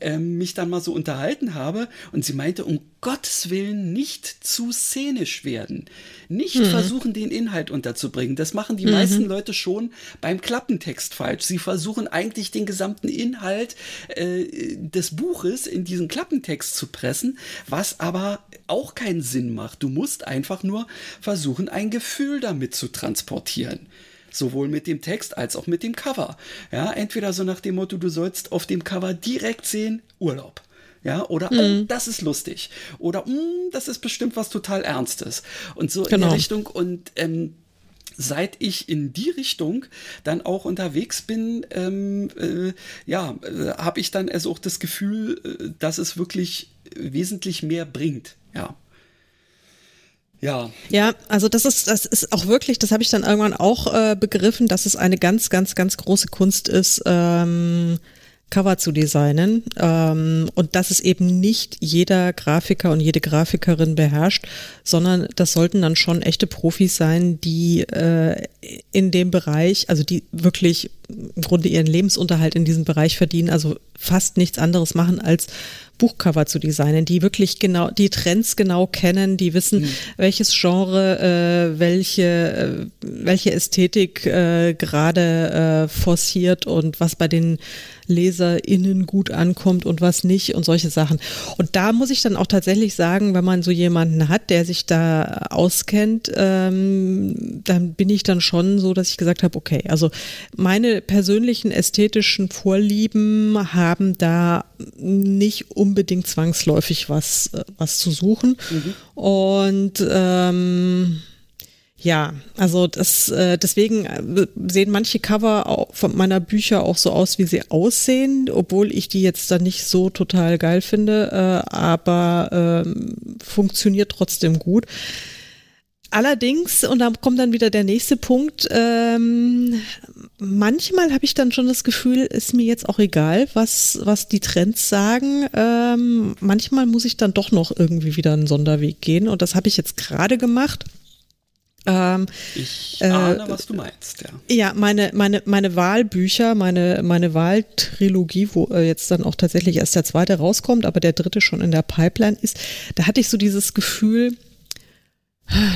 ähm, mich dann mal so unterhalten habe und sie meinte, um Gottes Willen nicht zu szenisch werden. Nicht mhm. versuchen, den Inhalt unterzubringen. Das machen die mhm. meisten Leute schon beim Klappentext falsch. Sie versuchen eigentlich den gesamten Inhalt äh, des Buches in diesen Klappentext zu pressen, was aber auch keinen Sinn macht. Du musst einfach nur versuchen, ein Gefühl damit zu transportieren. Sowohl mit dem Text als auch mit dem Cover. Ja, entweder so nach dem Motto, du sollst auf dem Cover direkt sehen, Urlaub. Ja, oder mhm. oh, das ist lustig. Oder mm, das ist bestimmt was total Ernstes. Und so genau. in der Richtung. Und ähm, seit ich in die Richtung dann auch unterwegs bin, ähm, äh, ja, äh, habe ich dann also auch das Gefühl, äh, dass es wirklich wesentlich mehr bringt. Ja. Ja. Ja, also das ist, das ist auch wirklich, das habe ich dann irgendwann auch äh, begriffen, dass es eine ganz, ganz, ganz große Kunst ist, ähm, Cover zu designen ähm, und dass es eben nicht jeder Grafiker und jede Grafikerin beherrscht, sondern das sollten dann schon echte Profis sein, die äh, in dem Bereich, also die wirklich im Grunde ihren Lebensunterhalt in diesem Bereich verdienen, also fast nichts anderes machen als Buchcover zu designen, die wirklich genau die Trends genau kennen, die wissen, mhm. welches Genre, äh, welche, äh, welche Ästhetik äh, gerade äh, forciert und was bei den LeserInnen gut ankommt und was nicht und solche Sachen. Und da muss ich dann auch tatsächlich sagen, wenn man so jemanden hat, der sich da auskennt, ähm, dann bin ich dann schon so, dass ich gesagt habe, okay, also meine persönlichen ästhetischen Vorlieben haben da nicht unbedingt zwangsläufig was, äh, was zu suchen. Mhm. Und ähm, ja, also das äh, deswegen äh, sehen manche Cover von meiner Bücher auch so aus, wie sie aussehen, obwohl ich die jetzt dann nicht so total geil finde, äh, aber ähm, funktioniert trotzdem gut. Allerdings, und da kommt dann wieder der nächste Punkt, ähm, manchmal habe ich dann schon das Gefühl, ist mir jetzt auch egal, was, was die Trends sagen. Ähm, manchmal muss ich dann doch noch irgendwie wieder einen Sonderweg gehen und das habe ich jetzt gerade gemacht. Ähm, ich ahne, äh, was du meinst, ja. Ja, meine, meine, meine Wahlbücher, meine, meine Wahltrilogie, wo äh, jetzt dann auch tatsächlich erst der zweite rauskommt, aber der dritte schon in der Pipeline ist, da hatte ich so dieses Gefühl,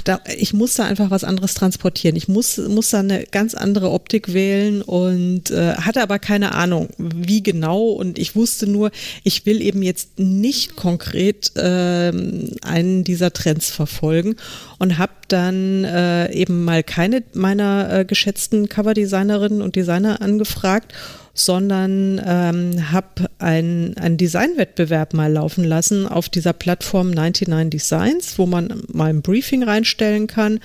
da, ich muss da einfach was anderes transportieren. Ich muss, muss da eine ganz andere Optik wählen und äh, hatte aber keine Ahnung, wie genau. Und ich wusste nur, ich will eben jetzt nicht konkret äh, einen dieser Trends verfolgen und habe dann äh, eben mal keine meiner äh, geschätzten Coverdesignerinnen und Designer angefragt sondern ähm, habe einen, einen Designwettbewerb mal laufen lassen auf dieser Plattform 99 Designs, wo man mal ein Briefing reinstellen kann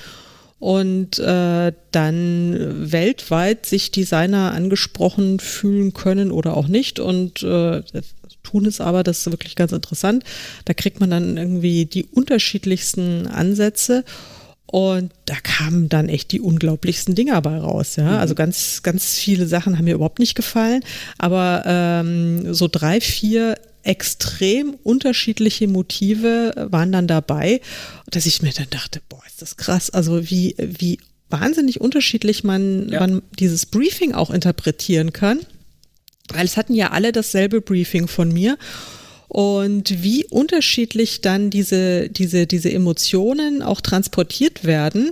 und äh, dann weltweit sich Designer angesprochen fühlen können oder auch nicht und äh, tun es aber, das ist wirklich ganz interessant. Da kriegt man dann irgendwie die unterschiedlichsten Ansätze und da kamen dann echt die unglaublichsten Dinger bei raus. Ja, mhm. also ganz, ganz viele Sachen haben mir überhaupt nicht gefallen, aber ähm, so drei, vier extrem unterschiedliche Motive waren dann dabei, dass ich mir dann dachte, boah, ist das krass. Also wie, wie wahnsinnig unterschiedlich man, ja. man dieses Briefing auch interpretieren kann. Weil es hatten ja alle dasselbe Briefing von mir und wie unterschiedlich dann diese, diese, diese Emotionen auch transportiert werden.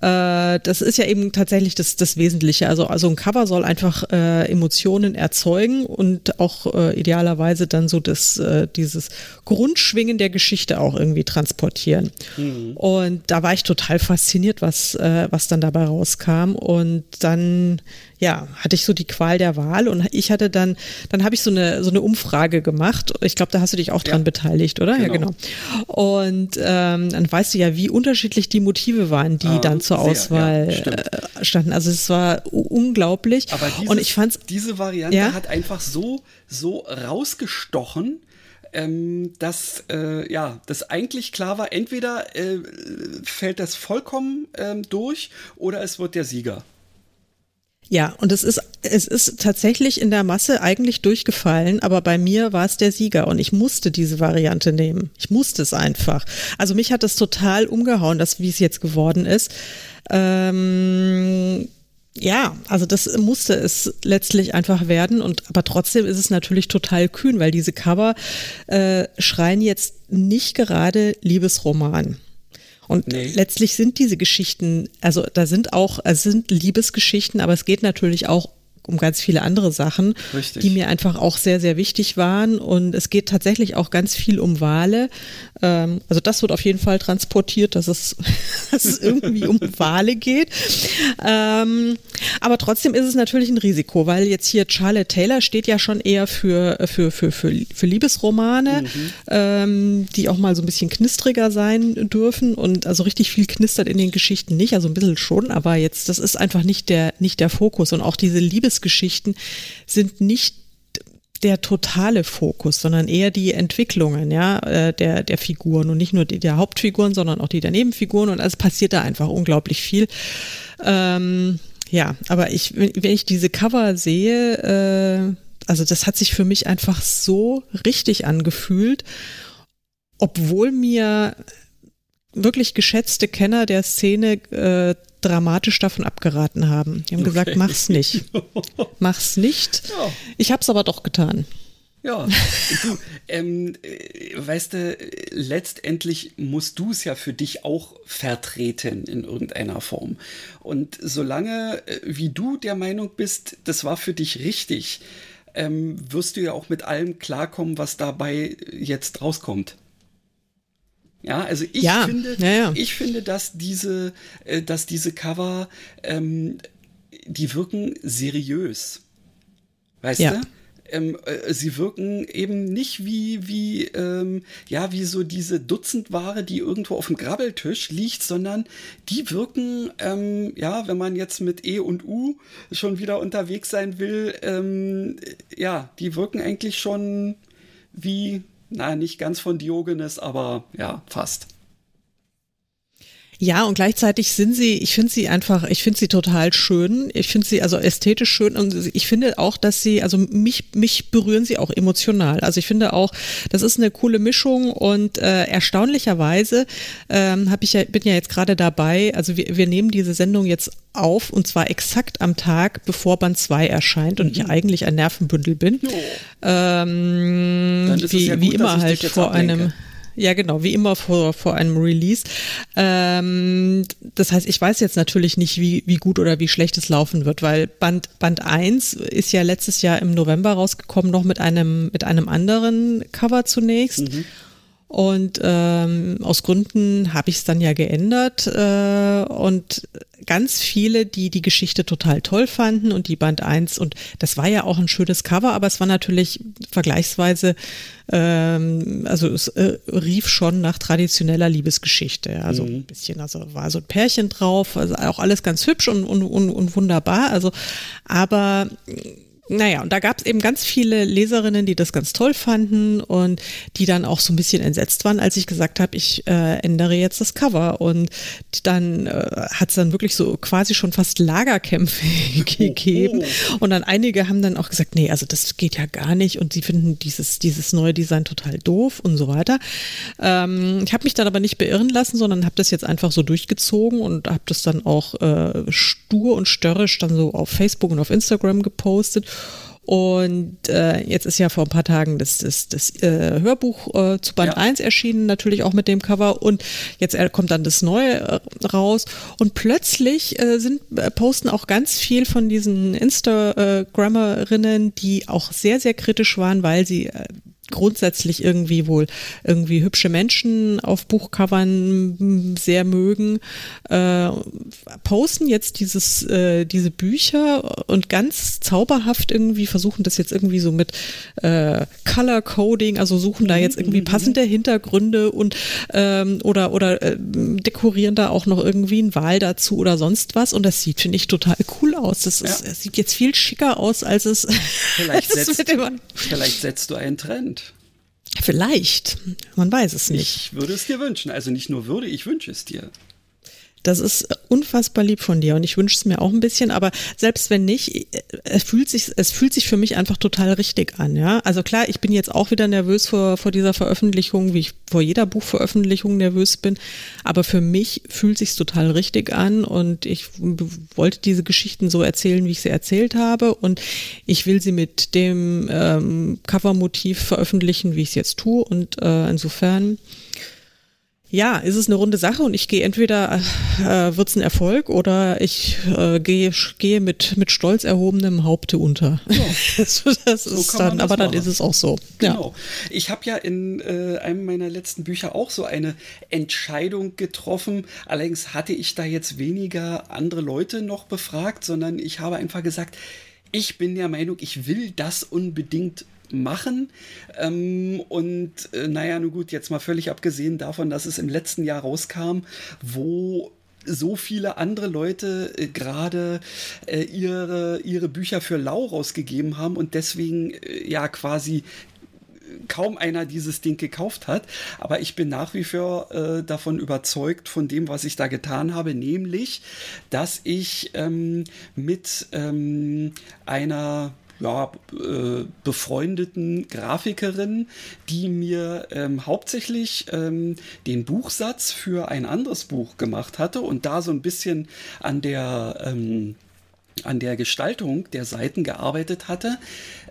Äh, das ist ja eben tatsächlich das, das Wesentliche. Also, also ein Cover soll einfach äh, Emotionen erzeugen und auch äh, idealerweise dann so das, äh, dieses Grundschwingen der Geschichte auch irgendwie transportieren. Mhm. Und da war ich total fasziniert, was, äh, was dann dabei rauskam. Und dann ja, hatte ich so die Qual der Wahl und ich hatte dann, dann habe ich so eine, so eine Umfrage gemacht. Ich glaube, da hast du dich auch dran ja. beteiligt, oder? Genau. Ja, genau. Und ähm, dann weißt du ja, wie unterschiedlich die Motive waren, die ah, dann zur sehr, Auswahl ja, äh, standen. Also es war unglaublich. Aber dieses, und ich fand's, diese Variante ja? hat einfach so, so rausgestochen. Ähm, dass äh, ja, das eigentlich klar war, entweder äh, fällt das vollkommen ähm, durch oder es wird der Sieger. Ja, und es ist, es ist tatsächlich in der Masse eigentlich durchgefallen, aber bei mir war es der Sieger und ich musste diese Variante nehmen. Ich musste es einfach. Also mich hat das total umgehauen, das, wie es jetzt geworden ist. Ähm, ja, also das musste es letztlich einfach werden und aber trotzdem ist es natürlich total kühn, weil diese Cover äh, schreien jetzt nicht gerade Liebesroman. Und nee. letztlich sind diese Geschichten, also da sind auch, es sind Liebesgeschichten, aber es geht natürlich auch um ganz viele andere Sachen, Richtig. die mir einfach auch sehr, sehr wichtig waren. Und es geht tatsächlich auch ganz viel um Wale. Ähm, also das wird auf jeden Fall transportiert, dass es, <laughs> dass es irgendwie um Wale geht. Ähm, aber trotzdem ist es natürlich ein Risiko, weil jetzt hier Charlotte Taylor steht ja schon eher für, für, für, für, für Liebesromane, mhm. ähm, die auch mal so ein bisschen knistriger sein dürfen. Und also richtig viel knistert in den Geschichten nicht, also ein bisschen schon, aber jetzt, das ist einfach nicht der, nicht der Fokus. Und auch diese Liebesgeschichten sind nicht der totale Fokus, sondern eher die Entwicklungen, ja, äh, der, der Figuren und nicht nur die der Hauptfiguren, sondern auch die der Nebenfiguren und es passiert da einfach unglaublich viel. Ähm, ja, aber ich, wenn ich diese Cover sehe, äh, also das hat sich für mich einfach so richtig angefühlt, obwohl mir wirklich geschätzte Kenner der Szene äh, dramatisch davon abgeraten haben. Die haben okay. gesagt, mach's nicht. <laughs> Mach's nicht. Ja. Ich hab's aber doch getan. Ja, du, ähm, äh, weißt du, letztendlich musst du es ja für dich auch vertreten in irgendeiner Form. Und solange äh, wie du der Meinung bist, das war für dich richtig, ähm, wirst du ja auch mit allem klarkommen, was dabei jetzt rauskommt. Ja, also ich ja, finde, ja, ja. ich finde, dass diese, äh, dass diese Cover, ähm, die wirken seriös. Weißt du? Ähm, äh, sie wirken eben nicht wie, wie, ähm, ja, wie so diese Dutzendware, die irgendwo auf dem Grabbeltisch liegt, sondern die wirken, ähm, ja, wenn man jetzt mit E und U schon wieder unterwegs sein will, ähm, ja, die wirken eigentlich schon wie na, nicht ganz von Diogenes, aber ja, fast. Ja, und gleichzeitig sind sie, ich finde sie einfach, ich finde sie total schön. Ich finde sie also ästhetisch schön und ich finde auch, dass sie, also mich, mich berühren sie auch emotional. Also ich finde auch, das ist eine coole Mischung und äh, erstaunlicherweise ähm, habe ich ja, bin ja jetzt gerade dabei, also wir, wir nehmen diese Sendung jetzt auf und zwar exakt am Tag, bevor Band 2 erscheint und mhm. ich eigentlich ein Nervenbündel bin. Ähm, wie, ja gut, wie immer halt vor ablenke. einem Ja, genau, wie immer vor, vor einem Release. Ähm, das heißt, ich weiß jetzt natürlich nicht, wie, wie gut oder wie schlecht es laufen wird, weil Band, Band 1 ist ja letztes Jahr im November rausgekommen, noch mit einem, mit einem anderen Cover zunächst. Mhm. Und ähm, aus Gründen habe ich es dann ja geändert. Äh, und ganz viele, die die Geschichte total toll fanden und die Band 1, und das war ja auch ein schönes Cover, aber es war natürlich vergleichsweise, ähm, also es äh, rief schon nach traditioneller Liebesgeschichte. Also mhm. ein bisschen, also war so ein Pärchen drauf, also auch alles ganz hübsch und, und, und, und wunderbar. Also, aber naja, und da gab es eben ganz viele Leserinnen, die das ganz toll fanden und die dann auch so ein bisschen entsetzt waren, als ich gesagt habe, ich äh, ändere jetzt das Cover. Und dann äh, hat es dann wirklich so quasi schon fast Lagerkämpfe <laughs> gegeben. Oh. Und dann einige haben dann auch gesagt, nee, also das geht ja gar nicht und sie finden dieses, dieses neue Design total doof und so weiter. Ähm, ich habe mich dann aber nicht beirren lassen, sondern habe das jetzt einfach so durchgezogen und habe das dann auch äh, stur und störrisch dann so auf Facebook und auf Instagram gepostet. Und äh, jetzt ist ja vor ein paar Tagen das, das, das äh, Hörbuch äh, zu Band ja. 1 erschienen, natürlich auch mit dem Cover. Und jetzt kommt dann das Neue äh, raus. Und plötzlich äh, sind, äh, posten auch ganz viel von diesen Instagrammerinnen, die auch sehr, sehr kritisch waren, weil sie äh, grundsätzlich irgendwie wohl irgendwie hübsche Menschen auf Buchcovern sehr mögen, äh, posten jetzt dieses, äh, diese Bücher und ganz zauberhaft irgendwie versuchen das jetzt irgendwie so mit äh, Color Coding, also suchen da jetzt irgendwie mhm, mhm. passende Hintergründe und ähm, oder oder äh, dekorieren da auch noch irgendwie einen Wahl dazu oder sonst was und das sieht finde ich total cool aus. Das, ist, ja. sieht jetzt viel schicker aus als es. Vielleicht, <laughs> setzt, vielleicht setzt du einen Trend. Vielleicht. Man weiß es nicht. Ich würde es dir wünschen. Also nicht nur würde, ich wünsche es dir. Das ist unfassbar lieb von dir und ich wünsche es mir auch ein bisschen, aber selbst wenn nicht, es fühlt sich, es fühlt sich für mich einfach total richtig an, ja. Also klar, ich bin jetzt auch wieder nervös vor, vor dieser Veröffentlichung, wie ich vor jeder Buchveröffentlichung nervös bin, aber für mich fühlt sich total richtig an und ich wollte diese Geschichten so erzählen, wie ich sie erzählt habe und ich will sie mit dem ähm, Covermotiv veröffentlichen, wie ich es jetzt tue und äh, insofern ja, ist es eine runde Sache und ich gehe entweder äh, wird es ein Erfolg oder ich äh, gehe, gehe mit, mit stolz erhobenem Haupte unter. Ja. <laughs> das, das so ist dann, aber machen. dann ist es auch so. Genau. Ja. Ich habe ja in äh, einem meiner letzten Bücher auch so eine Entscheidung getroffen. Allerdings hatte ich da jetzt weniger andere Leute noch befragt, sondern ich habe einfach gesagt, ich bin der Meinung, ich will das unbedingt machen. Ähm, und äh, naja, nun gut, jetzt mal völlig abgesehen davon, dass es im letzten Jahr rauskam, wo so viele andere Leute äh, gerade äh, ihre, ihre Bücher für lau rausgegeben haben und deswegen äh, ja quasi kaum einer dieses Ding gekauft hat. Aber ich bin nach wie vor äh, davon überzeugt, von dem, was ich da getan habe, nämlich, dass ich ähm, mit ähm, einer ja, äh, befreundeten Grafikerin, die mir ähm, hauptsächlich ähm, den Buchsatz für ein anderes Buch gemacht hatte und da so ein bisschen an der ähm, an der Gestaltung der Seiten gearbeitet hatte.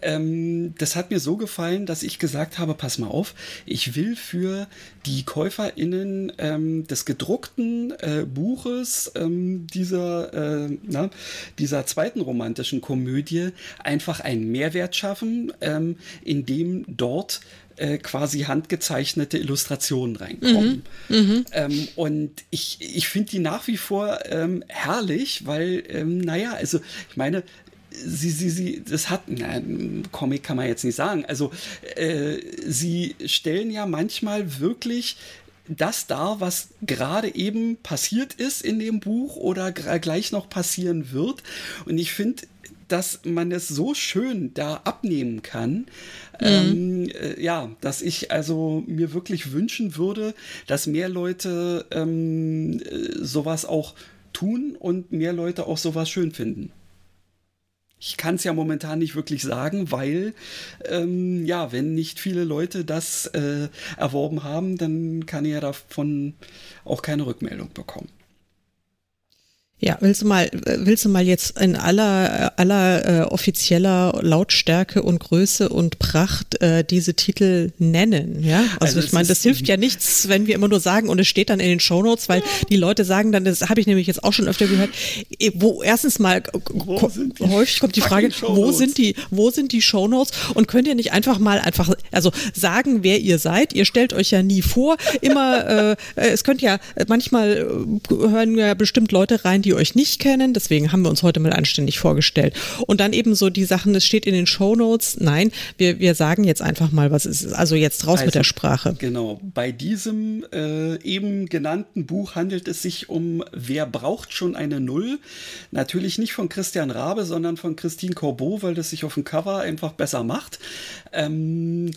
Ähm, das hat mir so gefallen, dass ich gesagt habe, pass mal auf, ich will für die KäuferInnen ähm, des gedruckten äh, Buches ähm, dieser, äh, na, dieser zweiten romantischen Komödie einfach einen Mehrwert schaffen, ähm, indem dort äh, quasi handgezeichnete Illustrationen reinkommen. Mhm. Mhm. Ähm, und ich, ich finde die nach wie vor ähm, herrlich, weil, ähm, naja, also ich meine, sie, sie, sie, das hat, na, Comic kann man jetzt nicht sagen. Also, äh, sie stellen ja manchmal wirklich das dar, was gerade eben passiert ist in dem Buch oder gleich noch passieren wird. Und ich finde, dass man es so schön da abnehmen kann. Mhm. Ähm, äh, ja, dass ich also mir wirklich wünschen würde, dass mehr Leute ähm, äh, sowas auch tun und mehr Leute auch sowas schön finden. Ich kann es ja momentan nicht wirklich sagen, weil ähm, ja, wenn nicht viele Leute das äh, erworben haben, dann kann ich ja davon auch keine Rückmeldung bekommen. Ja, willst du mal, willst du mal jetzt in aller, aller äh, offizieller Lautstärke und Größe und Pracht äh, diese Titel nennen? Ja, also, also ich meine, das hilft ja nichts, wenn wir immer nur sagen und es steht dann in den Shownotes, weil ja. die Leute sagen dann, das habe ich nämlich jetzt auch schon öfter gehört, eh, wo erstens mal häufig kommt die Frage, wo sind die, wo sind die Shownotes und könnt ihr nicht einfach mal einfach, also sagen, wer ihr seid? Ihr stellt euch ja nie vor, immer, äh, es könnt ja manchmal äh, hören ja bestimmt Leute rein, die die euch nicht kennen. Deswegen haben wir uns heute mal anständig vorgestellt. Und dann eben so die Sachen, das steht in den Show Notes. Nein, wir, wir sagen jetzt einfach mal, was ist. Also jetzt raus also, mit der Sprache. Genau. Bei diesem äh, eben genannten Buch handelt es sich um Wer braucht schon eine Null? Natürlich nicht von Christian Rabe, sondern von Christine Corbeau, weil das sich auf dem Cover einfach besser macht. Ähm,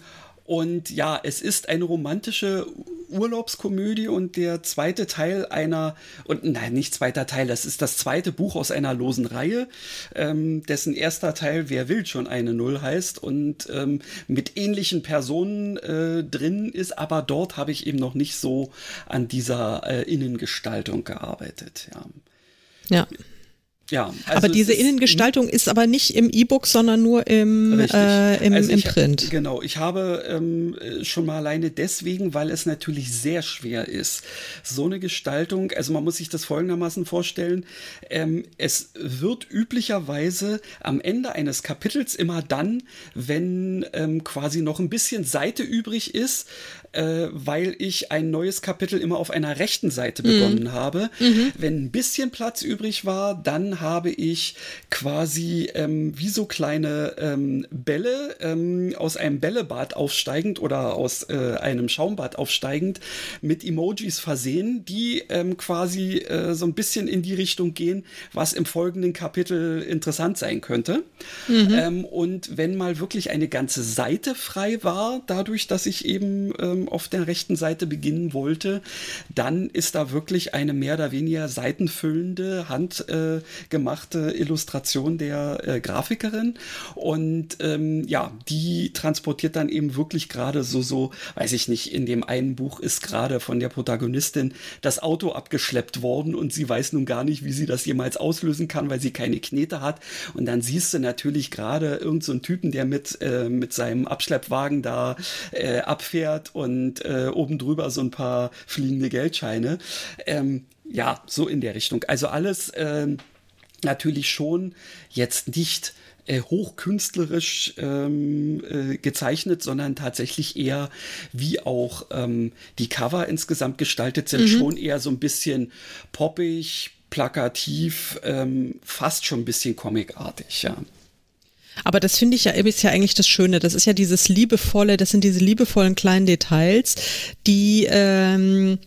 und ja, es ist eine romantische Urlaubskomödie und der zweite Teil einer, und nein, nicht zweiter Teil, das ist das zweite Buch aus einer losen Reihe, ähm, dessen erster Teil Wer will schon eine Null heißt und ähm, mit ähnlichen Personen äh, drin ist, aber dort habe ich eben noch nicht so an dieser äh, Innengestaltung gearbeitet. Ja. Ja. Ja, also aber diese ist, Innengestaltung ist aber nicht im E-Book, sondern nur im, äh, im, also im Print. genau, ich habe ähm, schon mal alleine deswegen, weil es natürlich sehr schwer ist. So eine Gestaltung, also man muss sich das folgendermaßen vorstellen, ähm, es wird üblicherweise am Ende eines Kapitels immer dann, wenn ähm, quasi noch ein bisschen Seite übrig ist, äh, weil ich ein neues Kapitel immer auf einer rechten Seite mhm. begonnen mhm. habe. Mhm. Wenn ein bisschen Platz übrig war, dann habe ich quasi ähm, wie so kleine ähm, Bälle ähm, aus einem Bällebad aufsteigend oder aus äh, einem Schaumbad aufsteigend mit Emojis versehen, die ähm, quasi äh, so ein bisschen in die Richtung gehen, was im folgenden Kapitel interessant sein könnte. Mhm. Ähm, und wenn mal wirklich eine ganze Seite frei war, dadurch, dass ich eben auf der rechten Seite beginnen wollte, dann ist da wirklich eine mehr oder weniger seitenfüllende, handgemachte äh, Illustration der äh, Grafikerin. Und ähm, ja, die transportiert dann eben wirklich gerade so, so, weiß ich nicht, in dem einen Buch ist gerade von der Protagonistin das Auto abgeschleppt worden und sie weiß nun gar nicht, wie sie das jemals auslösen kann, weil sie keine Knete hat. Und dann siehst du natürlich gerade irgendeinen so Typen, der mit, äh, mit seinem Abschleppwagen da äh, abfährt und und äh, oben drüber so ein paar fliegende Geldscheine. Ähm, ja, so in der Richtung. Also alles äh, natürlich schon jetzt nicht äh, hochkünstlerisch ähm, äh, gezeichnet, sondern tatsächlich eher wie auch ähm, die Cover insgesamt gestaltet sind, mhm. schon eher so ein bisschen poppig, plakativ, ähm, fast schon ein bisschen comicartig, ja. Aber das finde ich ja, ist ja eigentlich das Schöne. Das ist ja dieses liebevolle, das sind diese liebevollen kleinen Details, die ähm,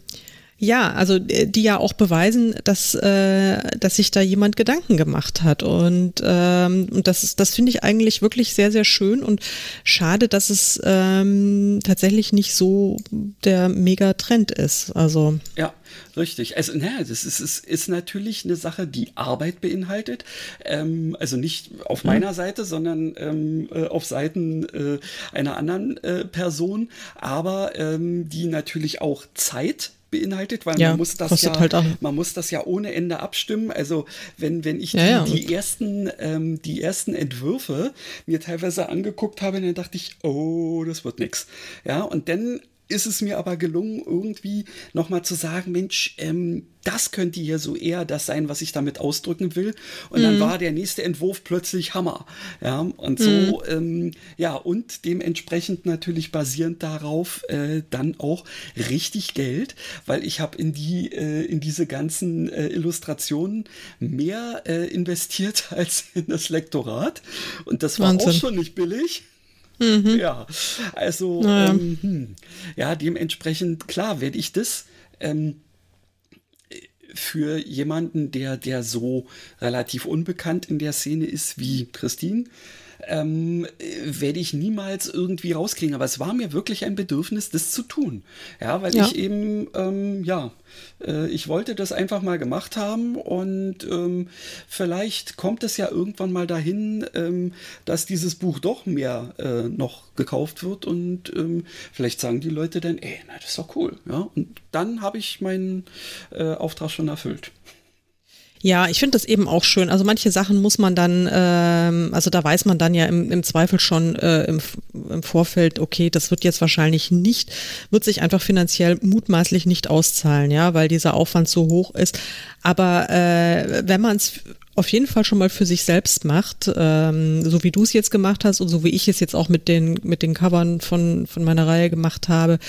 ja, also äh, die ja auch beweisen, dass, äh, dass sich da jemand Gedanken gemacht hat. Und, ähm, und das, das finde ich eigentlich wirklich sehr, sehr schön und schade, dass es ähm, tatsächlich nicht so der Megatrend ist. Also. Ja. Richtig. Also, naja, das ist, ist, ist natürlich eine Sache, die Arbeit beinhaltet. Ähm, also nicht auf mhm. meiner Seite, sondern ähm, äh, auf Seiten äh, einer anderen äh, Person, aber ähm, die natürlich auch Zeit beinhaltet, weil ja, man muss das ja, halt man muss das ja ohne Ende abstimmen. Also wenn, wenn ich die, ja, die ersten, ähm, die ersten Entwürfe mir teilweise angeguckt habe, dann dachte ich, oh, das wird nix. Ja, und dann ist es mir aber gelungen, irgendwie nochmal zu sagen, Mensch, ähm, das könnte hier so eher das sein, was ich damit ausdrücken will. Und mhm. dann war der nächste Entwurf plötzlich Hammer. Ja, und so, mhm. ähm, ja, und dementsprechend natürlich basierend darauf äh, dann auch richtig Geld, weil ich habe in die, äh, in diese ganzen äh, Illustrationen mehr äh, investiert <laughs> als in das Lektorat. Und das war Wahnsinn. auch schon nicht billig. Mhm. Ja, also naja. ähm, hm. ja, dementsprechend klar werde ich das ähm, für jemanden, der der so relativ unbekannt in der Szene ist wie Christine, ähm, werde ich niemals irgendwie rauskriegen. Aber es war mir wirklich ein Bedürfnis, das zu tun. Ja, weil ja. ich eben, ähm, ja, äh, ich wollte das einfach mal gemacht haben und ähm, vielleicht kommt es ja irgendwann mal dahin, ähm, dass dieses Buch doch mehr äh, noch gekauft wird und ähm, vielleicht sagen die Leute dann, ey, na, das ist doch cool. Ja, und dann habe ich meinen äh, Auftrag schon erfüllt. Ja, ich finde das eben auch schön. Also manche Sachen muss man dann, ähm, also da weiß man dann ja im, im Zweifel schon äh, im, im Vorfeld, okay, das wird jetzt wahrscheinlich nicht, wird sich einfach finanziell mutmaßlich nicht auszahlen, ja, weil dieser Aufwand so hoch ist. Aber äh, wenn man es auf jeden Fall schon mal für sich selbst macht, ähm, so wie du es jetzt gemacht hast und so wie ich es jetzt auch mit den mit den Covern von von meiner Reihe gemacht habe,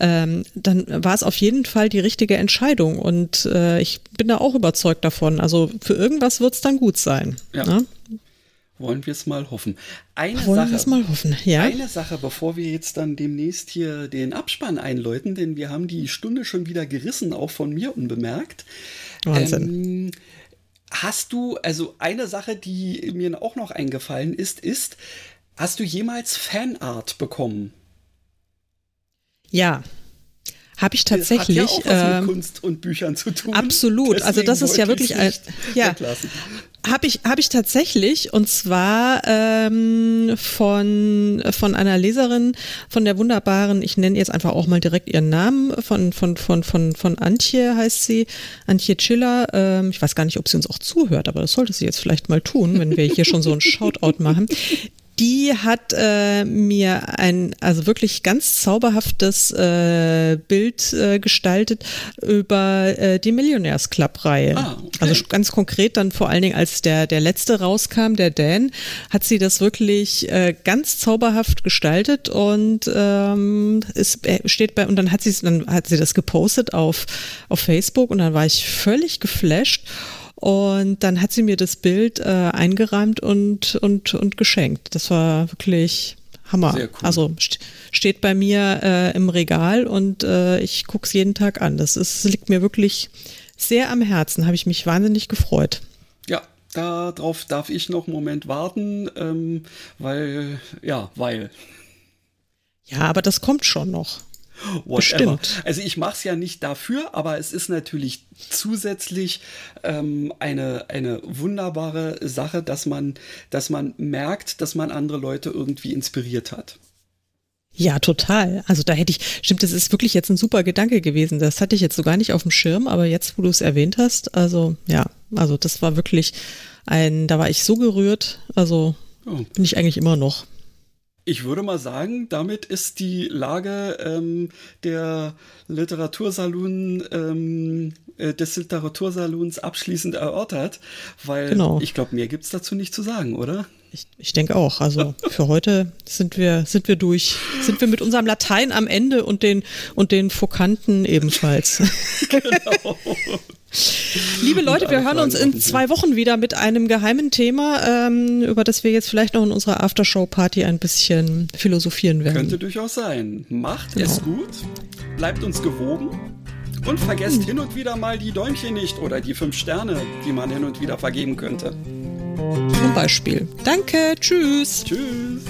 ähm, dann war es auf jeden Fall die richtige Entscheidung und äh, ich bin da auch überzeugt davon. Also für irgendwas wird es dann gut sein. Ja. Ne? Wollen wir es mal hoffen. Eine Wollen wir es mal hoffen, ja. Eine Sache, bevor wir jetzt dann demnächst hier den Abspann einläuten, denn wir haben die Stunde schon wieder gerissen, auch von mir unbemerkt. Wahnsinn. Ähm, Hast du, also eine Sache, die mir auch noch eingefallen ist, ist, hast du jemals Fanart bekommen? Ja. Habe ich tatsächlich. Das hat ja auch was mit ähm, Kunst und Büchern zu tun. Absolut. Deswegen also das ist ja wirklich ein, ja. Habe ich, hab ich tatsächlich und zwar ähm, von, von einer Leserin, von der wunderbaren, ich nenne jetzt einfach auch mal direkt ihren Namen, von, von, von, von, von Antje heißt sie, Antje Chiller. Ähm, ich weiß gar nicht, ob sie uns auch zuhört, aber das sollte sie jetzt vielleicht mal tun, wenn wir hier schon so ein Shoutout machen <laughs> die hat äh, mir ein also wirklich ganz zauberhaftes äh, Bild äh, gestaltet über äh, die Millionärs Club Reihe. Ah, okay. Also ganz konkret dann vor allen Dingen als der der letzte rauskam, der Dan, hat sie das wirklich äh, ganz zauberhaft gestaltet und ähm, es äh, steht bei und dann hat sie dann hat sie das gepostet auf auf Facebook und dann war ich völlig geflasht und dann hat sie mir das Bild äh, eingerahmt und, und, und geschenkt. Das war wirklich Hammer. Cool. Also st steht bei mir äh, im Regal und äh, ich gucke es jeden Tag an. Das, ist, liegt mir wirklich sehr am Herzen. Habe ich mich wahnsinnig gefreut. Ja, darauf darf ich noch einen Moment warten, ähm, weil, ja, weil. Ja, aber das kommt schon noch. Whatever. Bestimmt. Also ich mache es ja nicht dafür, aber es ist natürlich zusätzlich ähm, eine, eine wunderbare Sache, dass man, dass man merkt, dass man andere Leute irgendwie inspiriert hat. Ja, total. Also da hätte ich, stimmt, das ist wirklich jetzt ein super Gedanke gewesen. Das hatte ich jetzt so gar nicht auf dem Schirm, aber jetzt, wo du es erwähnt hast, also ja, also das war wirklich ein, da war ich so gerührt, also oh. bin ich eigentlich immer noch. Ich würde mal sagen, damit ist die Lage ähm, der Literatursalon, ähm, äh, des Literatursalons abschließend erörtert, weil genau. ich glaube, mehr gibt es dazu nicht zu sagen, oder? Ich, ich denke auch. Also für heute sind wir, sind wir durch, sind wir mit unserem Latein am Ende und den, und den Fokanten ebenfalls. <laughs> genau. Liebe Leute, wir hören uns in zwei Wochen wieder mit einem geheimen Thema, ähm, über das wir jetzt vielleicht noch in unserer Aftershow-Party ein bisschen philosophieren werden. Könnte durchaus sein. Macht genau. es gut, bleibt uns gewogen und vergesst hm. hin und wieder mal die Däumchen nicht oder die fünf Sterne, die man hin und wieder vergeben könnte. Zum Beispiel. Danke, tschüss. Tschüss.